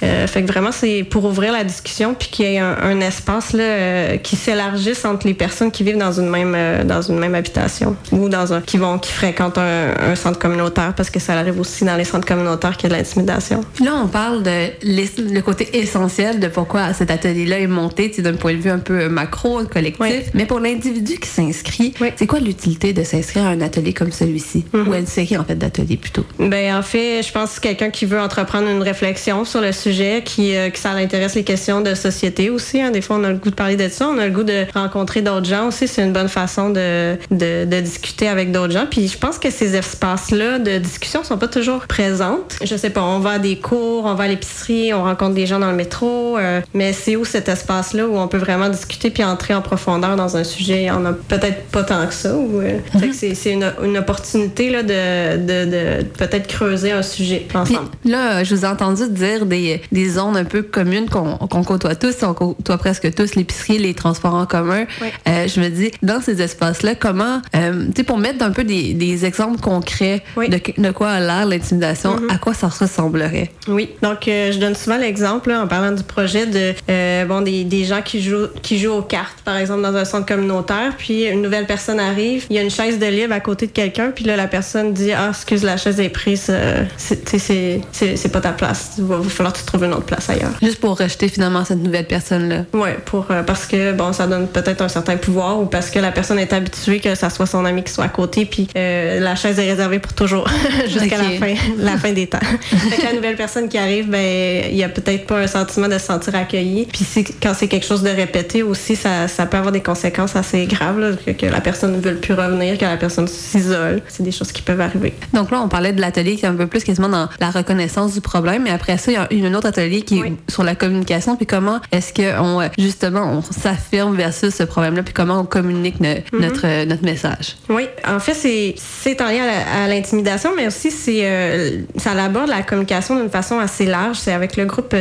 fait que vraiment c'est pour ouvrir la discussion puis qu'il y ait un, espace là, qui s'élargisse entre les personnes qui vivent dans une même dans une même habitation ou dans un qui vont qui fréquentent un, centre communautaire parce que ça arrive aussi dans les centres communautaires qu'il y a de l'intimidation. Là on parle de le côté essentiel de pourquoi cet atelier-là est monté d'un point de vue un peu macro collectif, mais pour l'individu qui s'inscrit, c'est quoi l'utilité de s'inscrire à un atelier comme celui-ci? Mm-hmm. ou une série en fait d'ateliers plutôt? Ben en fait, je pense que quelqu'un qui veut entreprendre une réflexion sur le sujet, qui, euh, ça l'intéresse les questions de société aussi. Hein. Des fois, on a le goût de parler de ça, on a le goût de rencontrer d'autres gens aussi. C'est une bonne façon de, de, de discuter avec d'autres gens. Puis je pense que ces espaces-là de discussion sont pas toujours présentes. Je sais pas, on va à des cours, on va à l'épicerie, on rencontre des gens dans le métro, euh, mais c'est où cet espace-là où on peut vraiment discuter puis entrer en profondeur dans un sujet? On a peut-être pas tant que ça. Ou, euh, mhm. C'est une, une, opportunité là, de, de, de peut-être creuser un sujet ensemble. là, je vous ai entendu dire des, des zones un peu communes qu'on côtoie tous. On côtoie presque tous l'épicerie, les transports en commun. Euh, je me dis, dans ces espaces-là, comment, tu sais, pour mettre un peu des, des exemples concrets de, de, quoi a l'air l'intimidation, mm-hmm. à quoi ça ressemblerait? Oui. Donc, je donne souvent l'exemple, en parlant du projet, de bon, des, des, gens qui jouent, qui jouent aux cartes, par exemple, dans un centre communautaire, puis une nouvelle personne arrive, il y a une chaise de libre à côté de quelqu'un, puis là, la personne dit Ah, excuse, la chaise est prise, c'est pas ta place. Il va, falloir que tu trouves une autre place ailleurs. Juste pour rejeter finalement cette nouvelle personne-là. Oui, pour, parce que, bon, ça donne peut-être un certain pouvoir ou parce que la personne est habituée que ça soit son ami qui soit à côté, puis euh, la chaise est réservée pour toujours (laughs) jusqu'à la fin, la fin des temps. (laughs) fait la nouvelle personne qui arrive, ben il y a peut-être pas un sentiment de se sentir accueilli. Puis quand c'est quelque chose de répété aussi, ça, ça peut avoir des conséquences assez graves, que, la personne ne veut plus revenir, que la personne s'isole. C'est des choses qui peuvent arriver. Donc là, on parlait de l'atelier qui est un peu plus quasiment dans la reconnaissance du problème, mais après ça, il y a un autre atelier qui est sur la communication, puis comment est-ce qu'on justement on s'affirme versus ce problème-là, puis comment on communique mhm. notre, notre message? Oui, en fait, c'est en lien à l'intimidation, mais aussi c'est euh, ça aborde la communication d'une façon assez large. C'est avec le groupe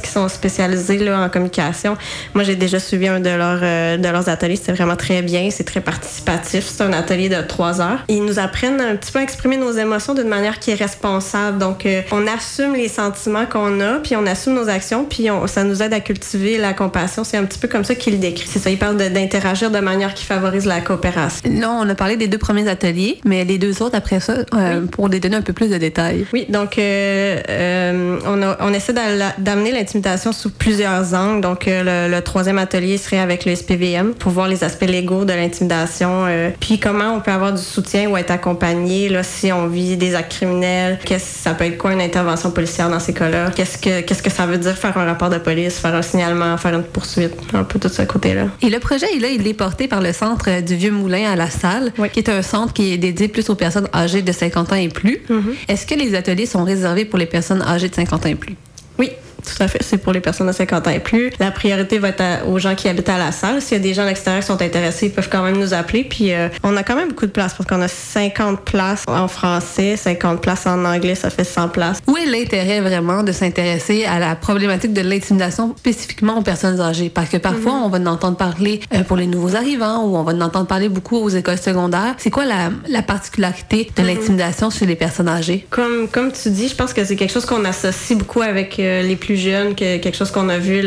Qui sont spécialisés là, en communication. Moi, j'ai déjà suivi un de leurs, euh, de leurs ateliers. C'était vraiment très bien. C'est très participatif. C'est un atelier de trois heures. Ils nous apprennent un petit peu à exprimer nos émotions d'une manière qui est responsable. Donc, euh, on assume les sentiments qu'on a, puis on assume nos actions, puis on, ça nous aide à cultiver la compassion. C'est un petit peu comme ça qu'il décrit. C'est ça. Il parle d'interagir de, manière qui favorise la coopération. Non, on a parlé des deux premiers ateliers, mais les deux autres après ça, euh, pour les donner un peu plus de détails. Oui, donc on, on, essaie d'amener l'intimidation sous plusieurs angles. Donc le, troisième atelier serait avec le SPVM pour voir les aspects légaux de l'intimidation, puis comment on peut avoir du soutien ou être accompagné là, si on vit des actes criminels. Qu'est-ce ça peut être quoi une intervention policière dans ces cas-là? Qu'est-ce que qu'est-ce que ça veut dire faire un rapport de police, faire un signalement, faire une poursuite, un peu tout ce côté-là. Et le projet, là, il est porté par le centre du Vieux Moulin à la Salle, qui est un centre qui est dédié plus aux personnes âgées de 50 ans et plus. Mm-hmm. Est-ce que les ateliers sont réservés pour les personnes âgées de 50 ans et plus? Oui, tout à fait. C'est pour les personnes de 50 ans et plus. La priorité va être aux gens qui habitent à la salle. S'il y a des gens à l'extérieur qui sont intéressés, ils peuvent quand même nous appeler. Puis euh, on a quand même beaucoup de places parce qu'on a 50 places en français, 50 places en anglais, ça fait 100 places. Où est l'intérêt vraiment de s'intéresser à la problématique de l'intimidation spécifiquement aux personnes âgées? Parce que parfois, mm-hmm. on va en entendre parler euh, pour les nouveaux arrivants ou on va en entendre parler beaucoup aux écoles secondaires. C'est quoi la, la, particularité de mm-hmm. l'intimidation chez les personnes âgées? Comme, comme tu dis, je pense que c'est quelque chose qu'on associe beaucoup avec euh, les plus jeunes, que, quelque chose qu'on a vu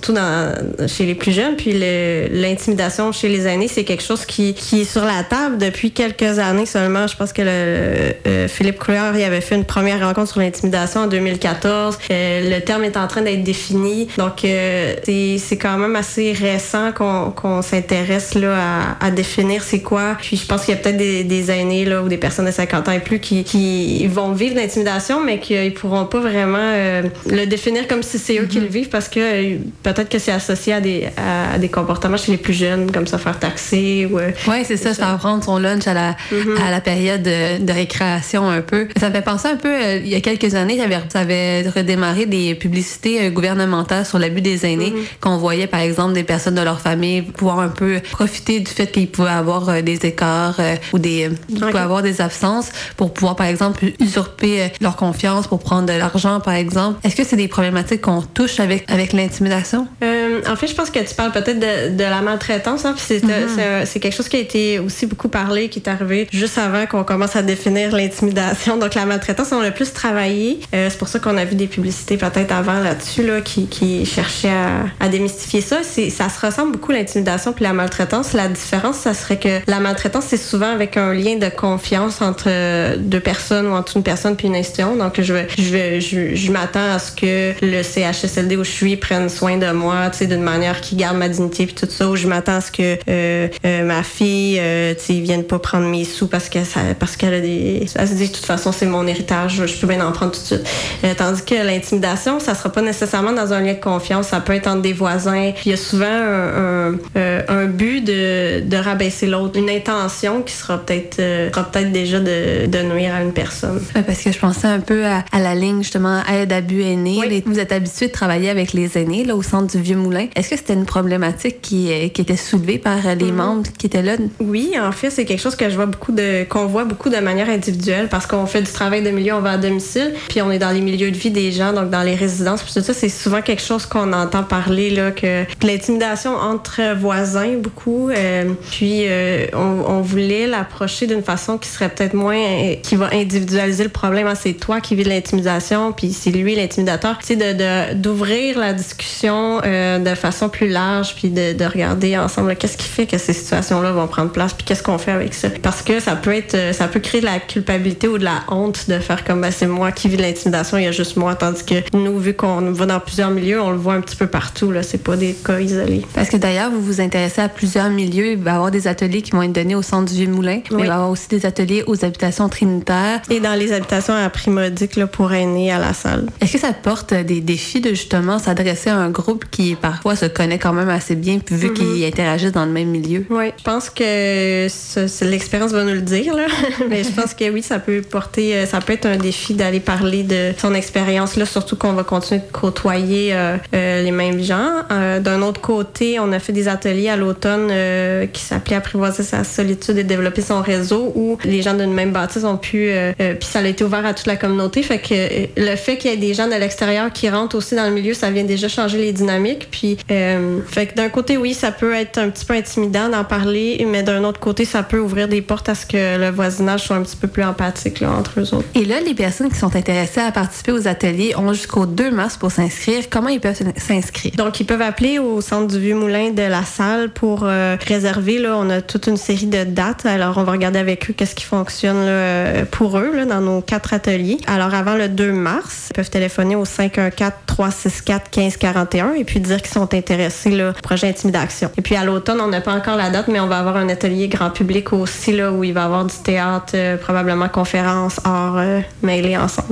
tout dans, chez les plus jeunes. Puis l'intimidation chez les aînés, c'est quelque chose qui, qui est sur la table depuis quelques années seulement. Je pense que euh, Philippe Couillard il avait fait une première rencontre sur l'intimidation en 2014. Euh, le terme est en train d'être défini. Donc, euh, c'est quand même assez récent qu'on s'intéresse à, définir c'est quoi. Puis je pense qu'il y a peut-être des, des, aînés là, ou des personnes de 50 ans et plus qui, qui vont vivre l'intimidation, mais qu'ils pourront pas vraiment le définir comme si c'est eux qui le vivent parce que peut-être que c'est associé à des, à, des comportements chez les plus jeunes, comme ça faire taxer. Ou, oui, c'est ça, ça, prendre son lunch à la, mm-hmm. à la période de, de récréation un peu. Ça me fait penser un peu, euh, il y a quelques années, ça avait, redémarré des publicités euh, gouvernementales sur l'abus des aînés, mm-hmm. qu'on voyait par exemple des personnes de leur famille pouvoir un peu profiter du fait qu'ils pouvaient avoir euh, des écarts ou des, pouvaient avoir des absences pour pouvoir par exemple usurper leur confiance pour prendre de l'argent par exemple. Est-ce que c'est des problématiques qu'on touche avec, avec l'intimidation? en fait, je pense que tu parles peut-être de, de, la maltraitance. Hein, mm-hmm. c'est quelque chose qui a été aussi beaucoup parlé, qui est arrivé juste avant qu'on commence à définir l'intimidation. Donc, la maltraitance, on l'a plus travaillé. Euh, c'est pour ça qu'on a vu des publicités peut-être avant là-dessus là, qui, qui cherchaient à, à démystifier ça. Ça se ressemble beaucoup l'intimidation puis la maltraitance. La différence, ça serait que la maltraitance, c'est souvent avec un lien de confiance entre deux personnes ou entre une personne puis une institution. Donc, je, je, je, je m'attends à ce que le CHSLD où je suis prenne soin de moi, tu sais, d'une manière qui garde ma dignité puis tout ça. Ou je m'attends à ce que euh, euh, ma fille, euh, tu sais, vienne pas prendre mes sous parce que ça, parce qu'elle a des, elle se dit de toute façon c'est mon héritage, je peux bien en prendre tout de suite. Euh, tandis que l'intimidation, ça sera pas nécessairement dans un lien de confiance, ça peut être entre des voisins. Il y a souvent un, un, un but de, de rabaisser l'autre, une intention qui sera peut-être sera peut-être déjà de, de, nuire à une personne. parce que je pensais un peu à, à la ligne justement aide abus aînés. Vous êtes habitué de travailler avec les aînés là au centre du Vieux Moulin. Est-ce que c'était une problématique qui, qui était soulevée par les mm-hmm. membres qui étaient là? Oui, en fait, c'est quelque chose que je vois beaucoup de, qu'on voit beaucoup de manière individuelle parce qu'on fait du travail de milieu, on va à domicile, puis on est dans les milieux de vie des gens, donc dans les résidences, puis tout ça, c'est souvent quelque chose qu'on entend parler, là, que l'intimidation entre voisins, beaucoup, euh, puis euh, on, voulait l'approcher d'une façon qui serait peut-être moins, euh, qui va individualiser le problème. Ah, c'est toi qui vis l'intimidation, puis c'est lui l'intimidateur. De, d'ouvrir la discussion de façon plus large, puis de, de regarder ensemble qu'est-ce qui fait que ces situations-là vont prendre place, puis qu'est-ce qu'on fait avec ça. Parce que ça peut être, ça peut créer de la culpabilité ou de la honte de faire comme ben, c'est moi qui vis l'intimidation, il y a juste moi, tandis que nous, vu qu'on va dans plusieurs milieux, on le voit un petit peu partout. Là, c'est pas des cas isolés. Parce que d'ailleurs, vous vous intéressez à plusieurs milieux. Il va y avoir des ateliers qui vont être donnés au centre du Vieux-Moulin, mais il va y avoir aussi des ateliers aux habitations trinitaires. Et dans les habitations à prix modique là, pour aînés à la salle. Est-ce que ça porte des défis de justement s'adresser à un groupe qui parfois se connaît quand même assez bien, vu mm-hmm. qu'ils interagissent dans le même milieu? Oui, je pense que l'expérience va nous le dire, là. (laughs) mais je pense que oui, ça peut porter, euh, ça peut être un défi d'aller parler de son expérience, là, surtout qu'on va continuer de côtoyer euh, euh, les mêmes gens. D'un autre côté, on a fait des ateliers à l'automne qui s'appelaient Apprivoiser sa solitude et développer son réseau, où les gens d'une même bâtisse ont pu, puis ça a été ouvert à toute la communauté. Fait que le fait qu'il y ait des gens de l'extérieur qui rentrent aussi dans le milieu, ça vient déjà changer les dynamiques. Puis, fait que d'un côté, oui, ça peut être un petit peu intimidant d'en parler, mais d'un autre côté, ça peut ouvrir des portes à ce que le voisinage soit un petit peu plus empathique là, entre eux autres. Et là, les personnes qui sont intéressées à participer aux ateliers ont jusqu'au 2 mars pour s'inscrire. Comment ils peuvent s'inscrire? Donc, ils peuvent appeler au centre du Vieux-Moulin de la salle pour euh, réserver. Là, on a toute une série de dates. Alors, on va regarder avec eux qu'est-ce qui fonctionne là, pour eux là, dans nos quatre ateliers. Alors, avant le 2 mars, ils peuvent téléphoner au 514-364-1541 et puis dire qu'ils sont intéressés là, au projet Intimidation. Et puis, à l'automne, on n'a pas encore la date, mais on va avoir un atelier grand public aussi là, où il va y avoir du théâtre, euh, probablement conférences, art euh, mêlés ensemble.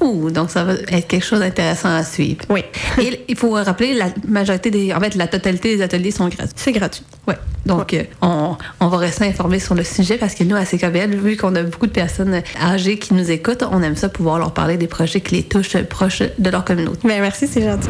Ouh, donc ça va être quelque chose d'intéressant à suivre. Oui. Et (laughs) il faut rappeler, la majorité des, en fait, la totalité des ateliers sont gratuits. C'est gratuit. Oui. Donc, euh, on, on, va rester informés sur le sujet parce que nous, à CKBL, vu qu'on a beaucoup de personnes âgées qui nous écoutent, on aime ça pouvoir leur parler des projets qui les touchent proches de leur communauté. Bien, merci, c'est gentil.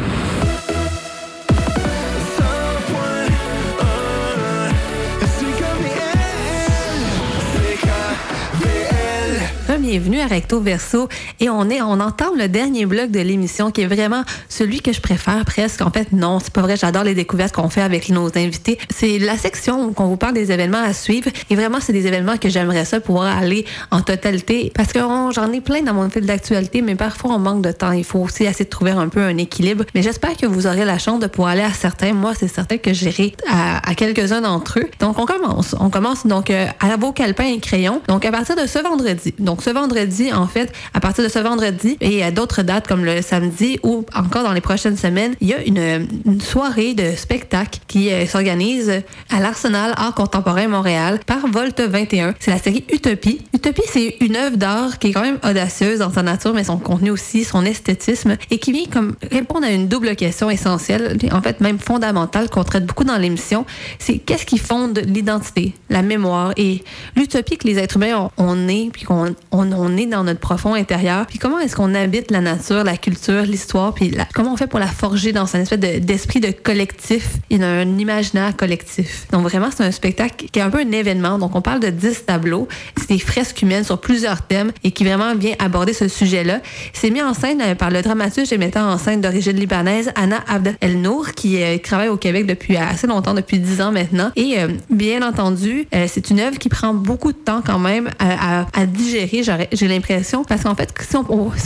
Bienvenue à Recto Verso et on est on entend le dernier bloc de l'émission qui est vraiment celui que je préfère presque. En fait, non, c'est pas vrai, j'adore les découvertes qu'on fait avec nos invités. C'est la section où on vous parle des événements à suivre et vraiment c'est des événements que j'aimerais ça pouvoir aller en totalité parce que j'en ai plein dans mon fil d'actualité mais parfois on manque de temps. Il faut aussi essayer de trouver un peu un équilibre. Mais j'espère que vous aurez la chance de pouvoir aller à certains. Moi, c'est certain que j'irai à, quelques-uns d'entre eux. Donc on commence. On commence donc euh, à vos calepins et crayons. Donc à partir de ce vendredi. Donc ce vendredi, en fait, à partir de ce vendredi et à d'autres dates comme le samedi ou encore dans les prochaines semaines, il y a une, soirée de spectacle qui euh, s'organise à l'Arsenal Art Contemporain Montréal par Volt 21. C'est la série Utopie. Utopie, c'est une œuvre d'art qui est quand même audacieuse dans sa nature, mais son contenu aussi, son esthétisme, et qui vient comme répondre à une double question essentielle, en fait même fondamentale, qu'on traite beaucoup dans l'émission. C'est qu'est-ce qui fonde l'identité, la mémoire? Et l'utopie que les êtres humains on, est, puis qu'on on, est dans notre profond intérieur. Puis comment est-ce qu'on habite la nature, la culture, l'histoire, puis comment on fait pour la forger dans un espèce d'esprit de, collectif et d'un imaginaire collectif? Donc vraiment, c'est un spectacle qui est un peu un événement. Donc on parle de 10 tableaux. C'est des fresques humaines sur plusieurs thèmes et qui vraiment vient aborder ce sujet-là. C'est mis en scène euh, par le dramaturge et metteur en scène d'origine libanaise Anna Abd El Nour qui euh, travaille au Québec depuis assez longtemps, depuis 10 ans maintenant. Et euh, bien entendu, c'est une œuvre qui prend beaucoup de temps quand même à, à, digérer, j'ai l'impression, parce qu'en fait, si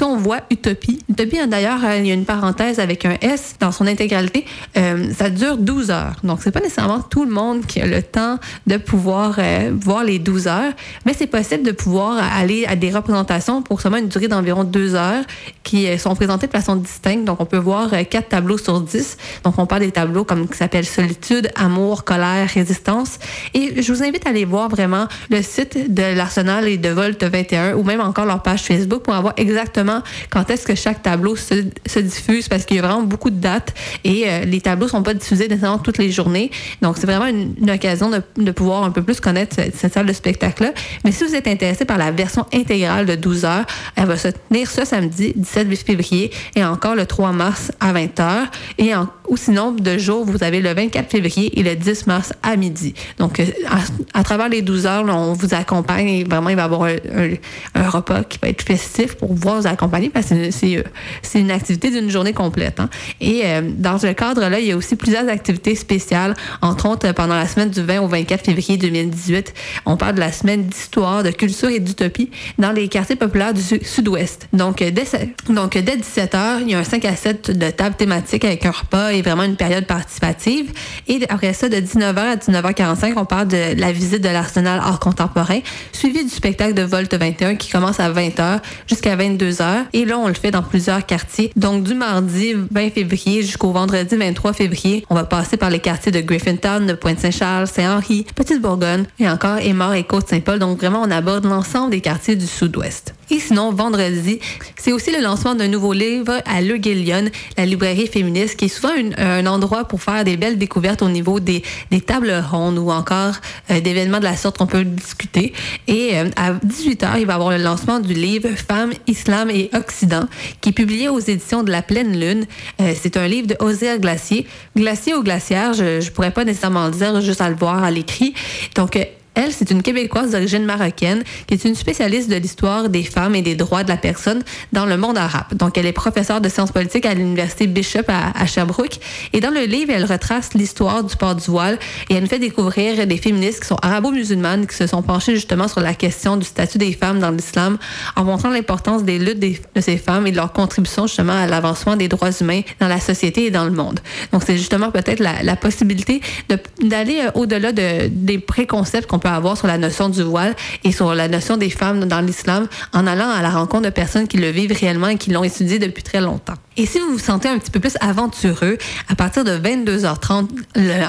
on, voit Utopie, Utopie, d'ailleurs, il y a une parenthèse avec un S dans son intégralité, ça dure 12 heures. Donc, c'est pas nécessairement tout le monde qui a le temps de pouvoir voir les 12 heures, mais c'est possible de pouvoir aller à des représentations pour seulement une durée d'environ 2 heures qui sont présentés de façon distincte. Donc, on peut voir quatre tableaux sur 10. Donc, on parle des tableaux comme qui s'appellent Solitude, Amour, Colère, Résistance. Et je vous invite à aller voir vraiment le site de l'Arsenal et de Volt 21 ou même encore leur page Facebook pour avoir exactement quand est-ce que chaque tableau se, se diffuse parce qu'il y a vraiment beaucoup de dates et euh, les tableaux sont pas diffusés nécessairement toutes les journées. Donc, c'est vraiment une, occasion de, pouvoir un peu plus connaître cette, salle de spectacle-là. Mais si vous êtes intéressé par la version intégrale de 12 heures, elle va se tenir ce samedi 17 février et encore le 3 mars à 20h. Et en, ou sinon, de jours, vous avez le 24 février et le 10 mars à midi. Donc, euh, à, travers les 12 heures, on vous accompagne et vraiment, il va y avoir un, repas qui va être festif pour pouvoir vous accompagner parce que c'est euh, une activité d'une journée complète. Hein. Et euh, dans ce cadre-là, il y a aussi plusieurs activités spéciales. Entre autres, pendant la semaine du 20 au 24 février 2018, on parle de la semaine d'histoire, de culture et d'utopie dans les quartiers populaires du sud-ouest. Donc, dès, donc, dès 17 heures, il y a un 5 à 7 de table thématique avec un repas vraiment une période participative. Et après ça, de 19h à 19h45, on parle de la visite de l'Arsenal art contemporain, suivi du spectacle de Volt 21 qui commence à 20h jusqu'à 22h. Et là, on le fait dans plusieurs quartiers. Donc, du mardi 20 février jusqu'au vendredi 23 février, on va passer par les quartiers de Griffintown, de Pointe-Saint-Charles, Saint-Henri, Petite-Bourgogne et encore Émard et Côte-Saint-Paul. Donc, vraiment, on aborde l'ensemble des quartiers du sud-ouest. Et sinon, vendredi, c'est aussi le lancement d'un nouveau livre à Le Guillion, la librairie féministe, qui est souvent un endroit pour faire des belles découvertes au niveau des, tables rondes ou encore euh, d'événements de la sorte qu'on peut discuter. Et euh, à 18h, il va y avoir le lancement du livre Femmes, Islam et Occident, qui est publié aux éditions de La Pleine Lune. Euh, c'est un livre de Osir Glacier. Glacier ou glaciaire, je ne pourrais pas nécessairement le dire juste à le voir à l'écrit. Donc, elle, c'est une Québécoise d'origine marocaine qui est une spécialiste de l'histoire des femmes et des droits de la personne dans le monde arabe. Donc, elle est professeure de sciences politiques à l'Université Bishop à, Sherbrooke. Et dans le livre, elle retrace l'histoire du port du voile et elle nous fait découvrir des féministes qui sont arabo-musulmanes qui se sont penchées justement sur la question du statut des femmes dans l'islam en montrant l'importance des luttes de ces femmes et de leur contribution justement à l'avancement des droits humains dans la société et dans le monde. Donc, c'est justement peut-être la, possibilité d'aller euh, au-delà de, des préconcepts qu'on peut avoir sur la notion du voile et sur la notion des femmes dans l'islam en allant à la rencontre de personnes qui le vivent réellement et qui l'ont étudié depuis très longtemps. Et si vous vous sentez un petit peu plus aventureux, à partir de 22h30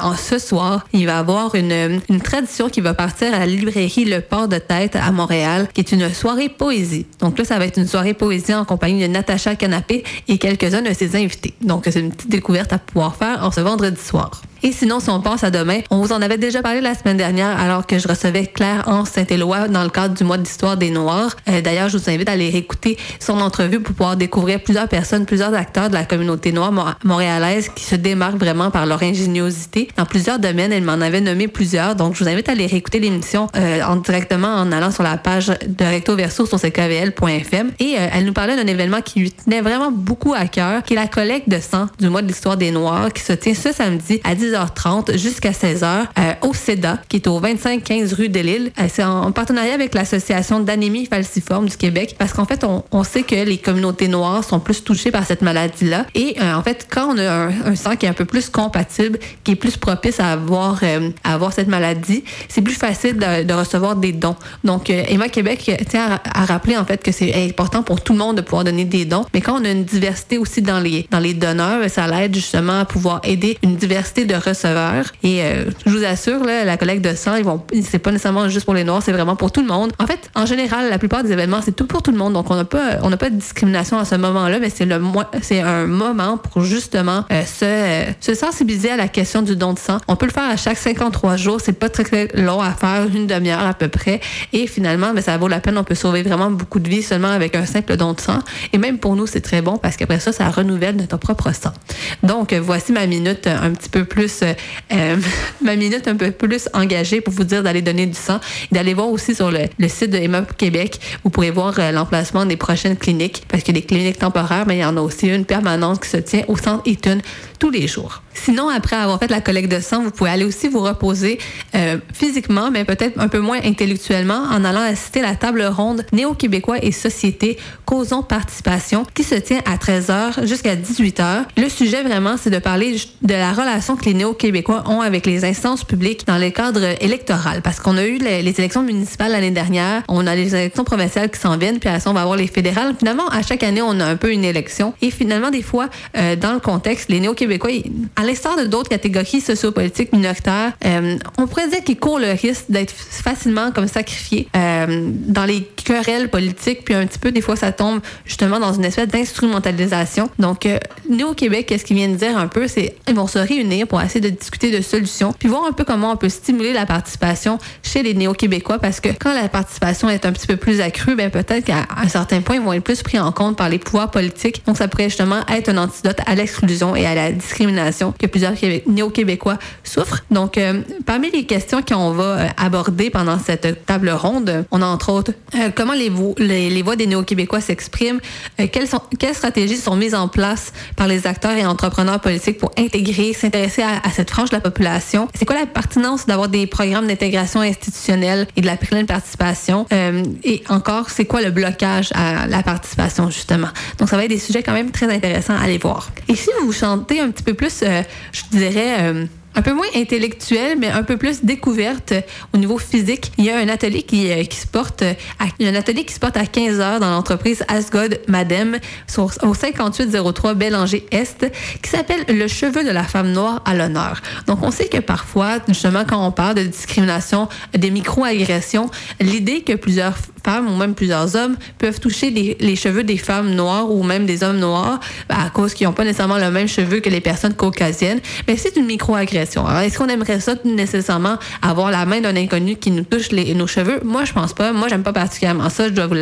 en ce soir, il va y avoir une, une tradition qui va partir à la librairie Le Port de Tête à Montréal, qui est une soirée poésie. Donc là, ça va être une soirée poésie en compagnie de Natacha Canapé et quelques-uns de ses invités. Donc c'est une petite découverte à pouvoir faire en ce vendredi soir. Et sinon, si on pense à demain, on vous en avait déjà parlé la semaine dernière alors que je recevais Claire en Saint-Éloi dans le cadre du mois d'histoire des Noirs. Euh, d'ailleurs, je vous invite à aller écouter son entrevue pour pouvoir découvrir plusieurs personnes, plusieurs acteurs de la communauté noire montréalaise qui se démarquent vraiment par leur ingéniosité dans plusieurs domaines. Elle m'en avait nommé plusieurs. Donc, je vous invite à aller réécouter l'émission euh, en directement en allant sur la page de Recto Verso sur ckvl.fm. Et euh, elle nous parlait d'un événement qui lui tenait vraiment beaucoup à cœur, qui est la collecte de sang du mois de l'histoire des Noirs, qui se tient ce samedi à 10h30 jusqu'à 16h euh, au CEDA, qui est au 25-15 rue de Lille. c'est en partenariat avec l'Association d'anémie falciforme du Québec, parce qu'en fait, on, on, sait que les communautés noires sont plus touchées par cette maladie-là. Et en fait, quand on a un, sang qui est un peu plus compatible, qui est plus propice à avoir, à avoir cette maladie, c'est plus facile de, recevoir des dons. Donc, euh, Emma Québec tient à, rappeler en fait que c'est important pour tout le monde de pouvoir donner des dons. Mais quand on a une diversité aussi dans les dans les donneurs, ça l'aide justement à pouvoir aider une diversité de receveurs. Et euh, je vous assure, là, la collecte de sang, ils vont, c'est pas nécessairement juste pour les noirs, c'est vraiment pour tout le monde. En fait, en général, la plupart des événements, c'est tout pour tout le monde. Donc, on n'a pas on n'a pas de discrimination à ce moment-là, mais c'est le c'est un moment pour justement euh, se, se sensibiliser à la question du don de sang. On peut le faire à chaque 53 jours. C'est pas très, long à faire, une demi-heure à peu près. Et finalement, mais ben, ça vaut la peine. On peut sauver vraiment beaucoup de vies seulement avec un simple don de sang. Et même pour nous, c'est très bon parce qu'après ça, ça renouvelle notre propre sang. Donc, voici ma minute un petit peu plus, euh, euh, (laughs) ma minute un peu plus engagée pour vous dire d'aller donner du sang et d'aller voir aussi sur le, site de Emma Québec. Vous pourrez voir euh, l'emplacement des prochaines cliniques parce a des cliniques temporaires, mais il y en a aussi une permanente qui se tient au centre Eaton tous les jours. Sinon, après avoir fait la collecte de sang, vous pouvez aller aussi vous reposer physiquement, mais peut-être un peu moins intellectuellement en allant assister à la table ronde Néo-Québécois et Société Causons Participation qui se tient à 13h jusqu'à 18h. Le sujet vraiment, c'est de parler de la relation que les Néo-Québécois ont avec les instances publiques dans le cadre électoral. Parce qu'on a eu les, élections municipales l'année dernière, on a les élections provinciales qui s'en viennent, puis à ça, on va avoir les fédérales. Finalement, à chaque année, on a un peu une élection. Et finalement, des fois, euh, dans le contexte, les Néo-Québécois, l'instar de d'autres catégories sociopolitiques minoritaires, euh, on pourrait dire qu'ils courent le risque d'être facilement comme sacrifiés. Euh, dans les querelles politiques, puis un petit peu, des fois, ça tombe justement dans une espèce d'instrumentalisation. Donc, euh, nous, au Québec, qu'est-ce qu'ils viennent dire un peu, c'est ils vont se réunir pour essayer de discuter de solutions, puis voir un peu comment on peut stimuler la participation chez les néo-québécois, parce que quand la participation est un petit peu plus accrue, ben peut-être qu'à un certain point, ils vont être plus pris en compte par les pouvoirs politiques. Donc, ça pourrait justement être un antidote à l'exclusion et à la discrimination que plusieurs néo-québécois souffrent. Donc, euh, parmi les questions qu'on va euh, aborder pendant cette table ronde, on a entre autres euh, comment les, les, voix des néo-québécois s'expriment, quelles, quelles stratégies sont mises en place par les acteurs et entrepreneurs politiques pour intégrer, s'intéresser à, cette frange de la population? C'est quoi la pertinence d'avoir des programmes d'intégration institutionnelle et de la pleine participation? Et encore, c'est quoi le blocage à la participation, justement? Donc, ça va être des sujets quand même très intéressants à aller voir. Et si vous chantez un petit peu plus, je dirais, un peu moins intellectuelle, mais un peu plus découverte au niveau physique. Il y a un atelier qui, euh, se porte à, un atelier qui se porte à 15 heures dans l'entreprise Asgod Madame au 5803 Bélanger Est qui s'appelle Le cheveu de la femme noire à l'honneur. Donc, on sait que parfois, justement, quand on parle de discrimination, des micro-agressions, l'idée que plusieurs ou même plusieurs hommes peuvent toucher les, cheveux des femmes noires ou même des hommes noirs à cause qu'ils n'ont pas nécessairement le même cheveu que les personnes caucasiennes, mais c'est une micro-agression. Alors, est-ce qu'on aimerait ça nécessairement avoir la main d'un inconnu qui nous touche les, nos cheveux? Moi, je pense pas. Moi, j'aime pas particulièrement ça, je dois vous,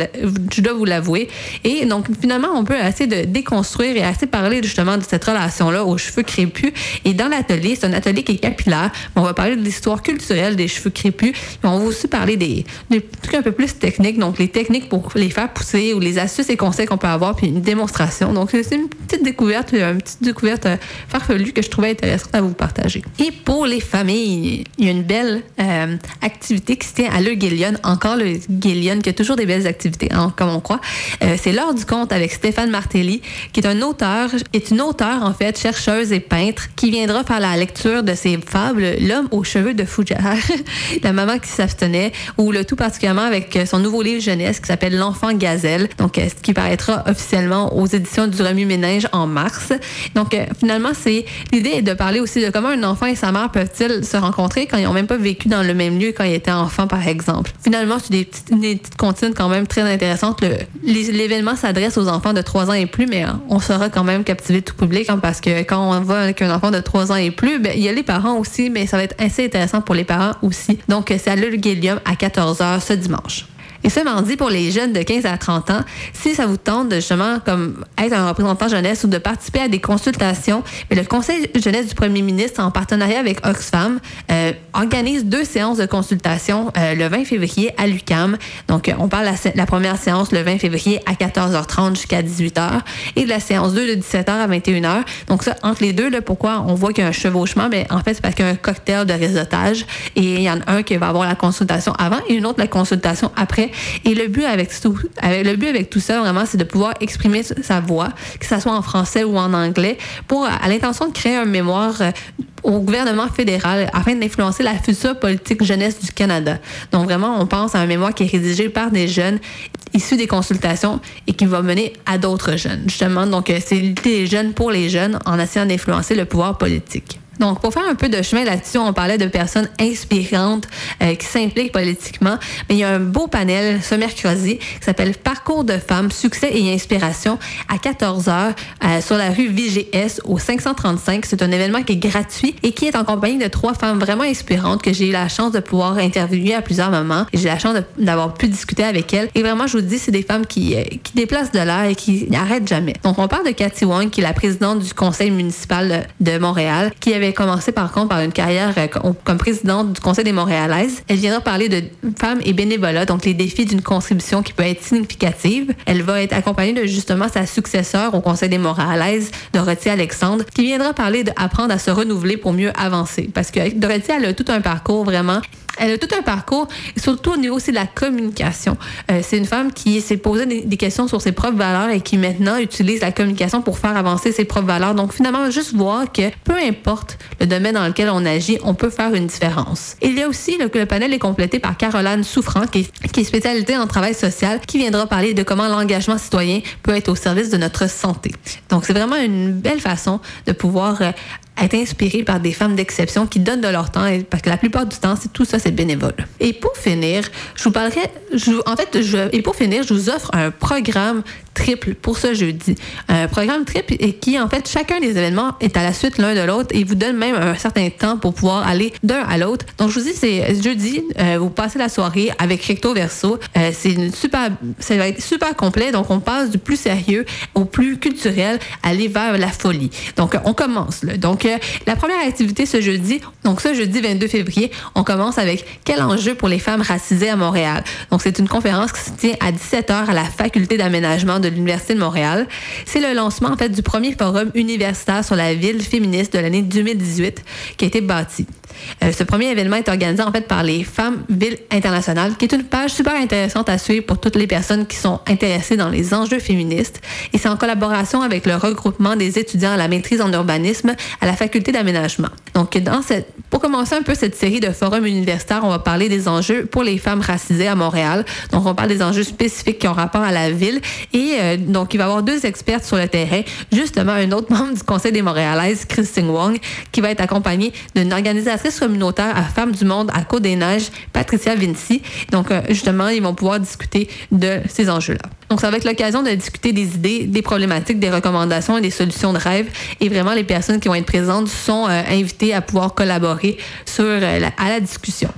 je dois vous l'avouer. Et donc, finalement, on peut essayer de déconstruire et assez parler justement de cette relation-là aux cheveux crépus. Et dans l'atelier, c'est un atelier qui est capillaire. On va parler de l'histoire culturelle des cheveux crépus. on va aussi parler des, des trucs un peu plus techniques donc les techniques pour les faire pousser ou les astuces et conseils qu'on peut avoir, puis une démonstration. Donc c'est une petite découverte, une petite découverte euh, farfelue que je trouvais intéressante à vous partager. Et pour les familles, il y a une belle euh, activité qui se tient à Le encore le qui a toujours des belles activités, hein, comme on croit. Euh, c'est l'heure du conte avec Stéphane Martelly, qui est un auteur, est une auteure en fait, chercheuse et peintre, qui viendra faire la lecture de ses fables L'homme aux cheveux de fougère, (laughs) la maman qui s'abstenait, ou le tout particulièrement avec son nouveau nouveau livre jeunesse qui s'appelle L'enfant gazelle, donc ce qui paraîtra officiellement aux éditions du Remue-Ménage en mars. Donc finalement, c'est l'idée est de parler aussi de comment un enfant et sa mère peuvent-ils se rencontrer quand ils n'ont même pas vécu dans le même lieu quand ils étaient enfants, par exemple. Finalement, c'est des petites, des petites comptines quand même très intéressantes. L'événement s'adresse aux enfants de 3 ans et plus, mais on saura quand même captiver tout public hein, parce que quand on va avec un enfant de 3 ans et plus, ben, il y a les parents aussi, mais ça va être assez intéressant pour les parents aussi. Donc, c'est à l'Ulguelium à 14h ce dimanche. Et ce mardi, pour les jeunes de 15 à 30 ans, si ça vous tente de justement comme être un représentant jeunesse ou de participer à des consultations, le Conseil jeunesse du premier ministre, en partenariat avec Oxfam, euh, organise deux séances de consultation euh, le 20 février à l'UCAM. Donc, euh, on parle de la, première séance le 20 février à 14h30 jusqu'à 18h et de la séance 2 de 17h à 21h. Donc, ça, entre les deux, là, pourquoi on voit qu'il y a un chevauchement? Mais en fait, c'est parce qu'il y a un cocktail de réseautage et il y en a un qui va avoir la consultation avant et une autre la consultation après et le but avec tout, le avec tout ça, vraiment, c'est de pouvoir exprimer sa voix, que ce soit en français ou en anglais, pour, à l'intention de créer un mémoire euh, au gouvernement fédéral afin d'influencer la future politique jeunesse du Canada. Donc vraiment, on pense à un mémoire qui est rédigé par des jeunes issus des consultations et qui va mener à d'autres jeunes, justement. Donc euh, c'est des jeunes pour les jeunes en essayant d'influencer le pouvoir politique. Donc, pour faire un peu de chemin là-dessus, on parlait de personnes inspirantes euh, qui s'impliquent politiquement. Mais il y a un beau panel ce mercredi qui s'appelle Parcours de femmes, succès et inspiration à 14 h euh, sur la rue VGS au 535. C'est un événement qui est gratuit et qui est en compagnie de trois femmes vraiment inspirantes que j'ai eu la chance de pouvoir interviewer à plusieurs moments. J'ai la chance d'avoir pu discuter avec elles. Et vraiment, je vous dis, c'est des femmes qui, euh, qui déplacent de l'air et qui n'arrêtent jamais. Donc, on parle de Cathy Wong, qui est la présidente du conseil municipal de Montréal, qui avait commencé par contre par une carrière euh, comme présidente du Conseil des Montréalaises. Elle viendra parler de femmes et bénévolat, donc les défis d'une contribution qui peut être significative. Elle va être accompagnée de justement sa successeur au Conseil des Montréalaises, Dorothée Alexandre, qui viendra parler d'apprendre à se renouveler pour mieux avancer. Parce que Dorothée, a tout un parcours vraiment elle a tout un parcours, surtout au niveau aussi de la communication. Euh, c'est une femme qui s'est posé des, questions sur ses propres valeurs et qui maintenant utilise la communication pour faire avancer ses propres valeurs. Donc finalement, juste voir que peu importe le domaine dans lequel on agit, on peut faire une différence. Il y a aussi le, panel est complété par Caroline Souffrant, qui est, qui est spécialisée en travail social, qui viendra parler de comment l'engagement citoyen peut être au service de notre santé. Donc c'est vraiment une belle façon de pouvoir euh, être inspiré par des femmes d'exception qui donnent de leur temps, parce que la plupart du temps, c'est tout ça, c'est bénévole. Et pour finir, je vous parlerai, et pour finir, je vous offre un programme triple pour ce jeudi. Un programme triple et qui, en fait, chacun des événements est à la suite l'un de l'autre et vous donne même un certain temps pour pouvoir aller d'un à l'autre. Donc, je vous dis, c'est jeudi, euh, vous passez la soirée avec Recto Verso. Euh, c'est super, ça va être super complet. Donc, on passe du plus sérieux au plus culturel, aller vers la folie. Donc, on commence. Là. Donc, euh, la première activité ce jeudi, donc ce jeudi 22 février, on commence avec quel enjeu pour les femmes racisées à Montréal? Donc, c'est une conférence qui se tient à 17h à la faculté d'aménagement de l'Université de Montréal. C'est le lancement en fait du premier forum universitaire sur la ville féministe de l'année 2018 qui a été bâti. Euh, ce premier événement est organisé en fait par les Femmes Villes Internationales, qui est une page super intéressante à suivre pour toutes les personnes qui sont intéressées dans les enjeux féministes. Et c'est en collaboration avec le regroupement des étudiants à la maîtrise en urbanisme à la faculté d'aménagement. Donc, pour commencer un peu cette série de forums universitaires, on va parler des enjeux pour les femmes racisées à Montréal. Donc, on parle des enjeux spécifiques qui ont rapport à la ville. Et euh, donc, il va y avoir deux experts sur le terrain. Justement, un autre (laughs) membre du Conseil des Montréalaises, Christine Wong, qui va être accompagnée d'une communautaire à Femmes du Monde à Côte-des-Neiges, Patricia Vinci. Donc, euh, justement, ils vont pouvoir discuter de ces enjeux-là. Donc, ça va être l'occasion de discuter des idées, des problématiques, des recommandations et des solutions de rêve. Et vraiment, les personnes qui vont être présentes sont euh, invitées à pouvoir collaborer sur, euh, à la discussion.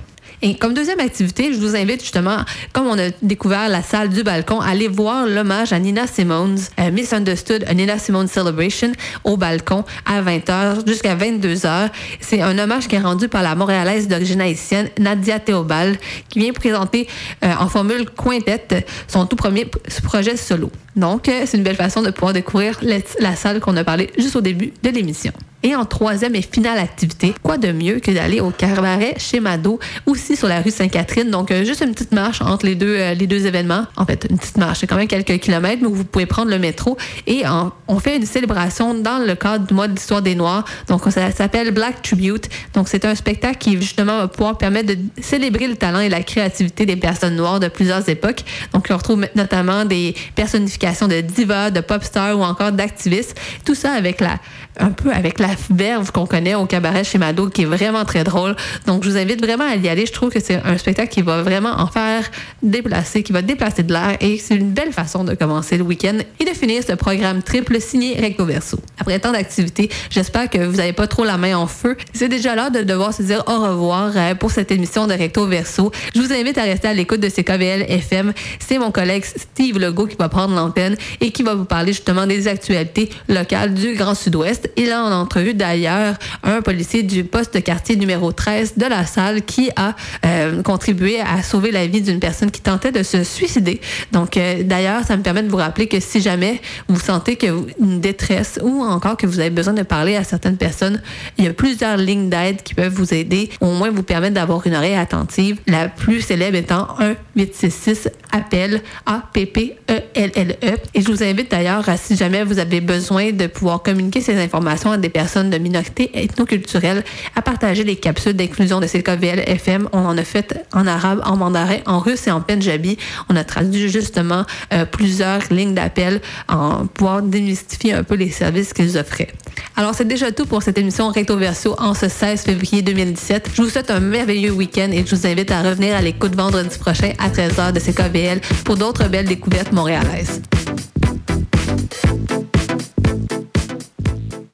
Et comme deuxième activité, je vous invite justement, comme on a découvert la salle du balcon, à aller voir l'hommage à Nina Simone, euh, Misunderstood, a Nina Simone Celebration, au balcon à 20h jusqu'à 22h. C'est un hommage qui est rendu par la Montréalaise d'origine haïtienne, Nadia Théobald, qui vient présenter euh, en formule quintette son tout premier projet solo. Donc, euh, c'est une belle façon de pouvoir découvrir la salle qu'on a parlé juste au début de l'émission. Et en troisième et finale activité, quoi de mieux que d'aller au cabaret chez Mado, aussi sur la rue Sainte-Catherine. Donc, euh, juste une petite marche entre les deux, euh, les deux événements. En fait, une petite marche, c'est quand même quelques kilomètres, mais vous pouvez prendre le métro. Et on fait une célébration dans le cadre du mois de l'histoire des Noirs. Donc, ça s'appelle Black Tribute. Donc, c'est un spectacle qui, justement, va pouvoir permettre de célébrer le talent et la créativité des personnes noires de plusieurs époques. Donc, on retrouve notamment des personnifications de divas, de pop stars ou encore d'activistes. Tout ça avec la, un peu avec la verve qu'on connaît au cabaret chez Mado, qui est vraiment très drôle. Donc, je vous invite vraiment à y aller. Je trouve que c'est un spectacle qui va vraiment en faire déplacer, qui va déplacer de l'air et c'est une belle façon de commencer le week-end et de finir ce programme triple signé Recto Verso. Après tant d'activités, j'espère que vous n'avez pas trop la main en feu. C'est déjà l'heure de devoir se dire au revoir euh, pour cette émission de Recto Verso. Je vous invite à rester à l'écoute de CKVL FM. C'est mon collègue Steve Legault qui va prendre l'antenne et qui va vous parler justement des actualités locales du Grand Sud-Ouest. Il a en entrevue d'ailleurs un policier du poste de quartier numéro 13 de la salle qui a euh, contribué à sauver la vie d'une personne qui tentait de se suicider. Donc euh, d'ailleurs, ça me permet de vous rappeler que si jamais vous sentez que vous, une détresse ou encore que vous avez besoin de parler à certaines personnes, il y a plusieurs lignes d'aide qui peuvent vous aider, au moins vous permettre d'avoir une oreille attentive. La plus célèbre étant 1 866 appel A P P E L L E. Et je vous invite d'ailleurs à si jamais vous avez besoin de pouvoir communiquer ces informations à des personnes de minorités ethnoculturelles, à partager les capsules d'inclusion de CKVL FM. On en a fait en arabe, en mandarin, en russe et en penjabi. On a traduit justement euh, plusieurs lignes d'appel en pouvoir démystifier un peu les services qu'ils offraient. Alors, c'est déjà tout pour cette émission Recto Verso en ce 16 février 2017. Je vous souhaite un merveilleux week-end et je vous invite à revenir à l'écoute vendredi prochain à 13h de CKVL pour d'autres belles découvertes montréalaises.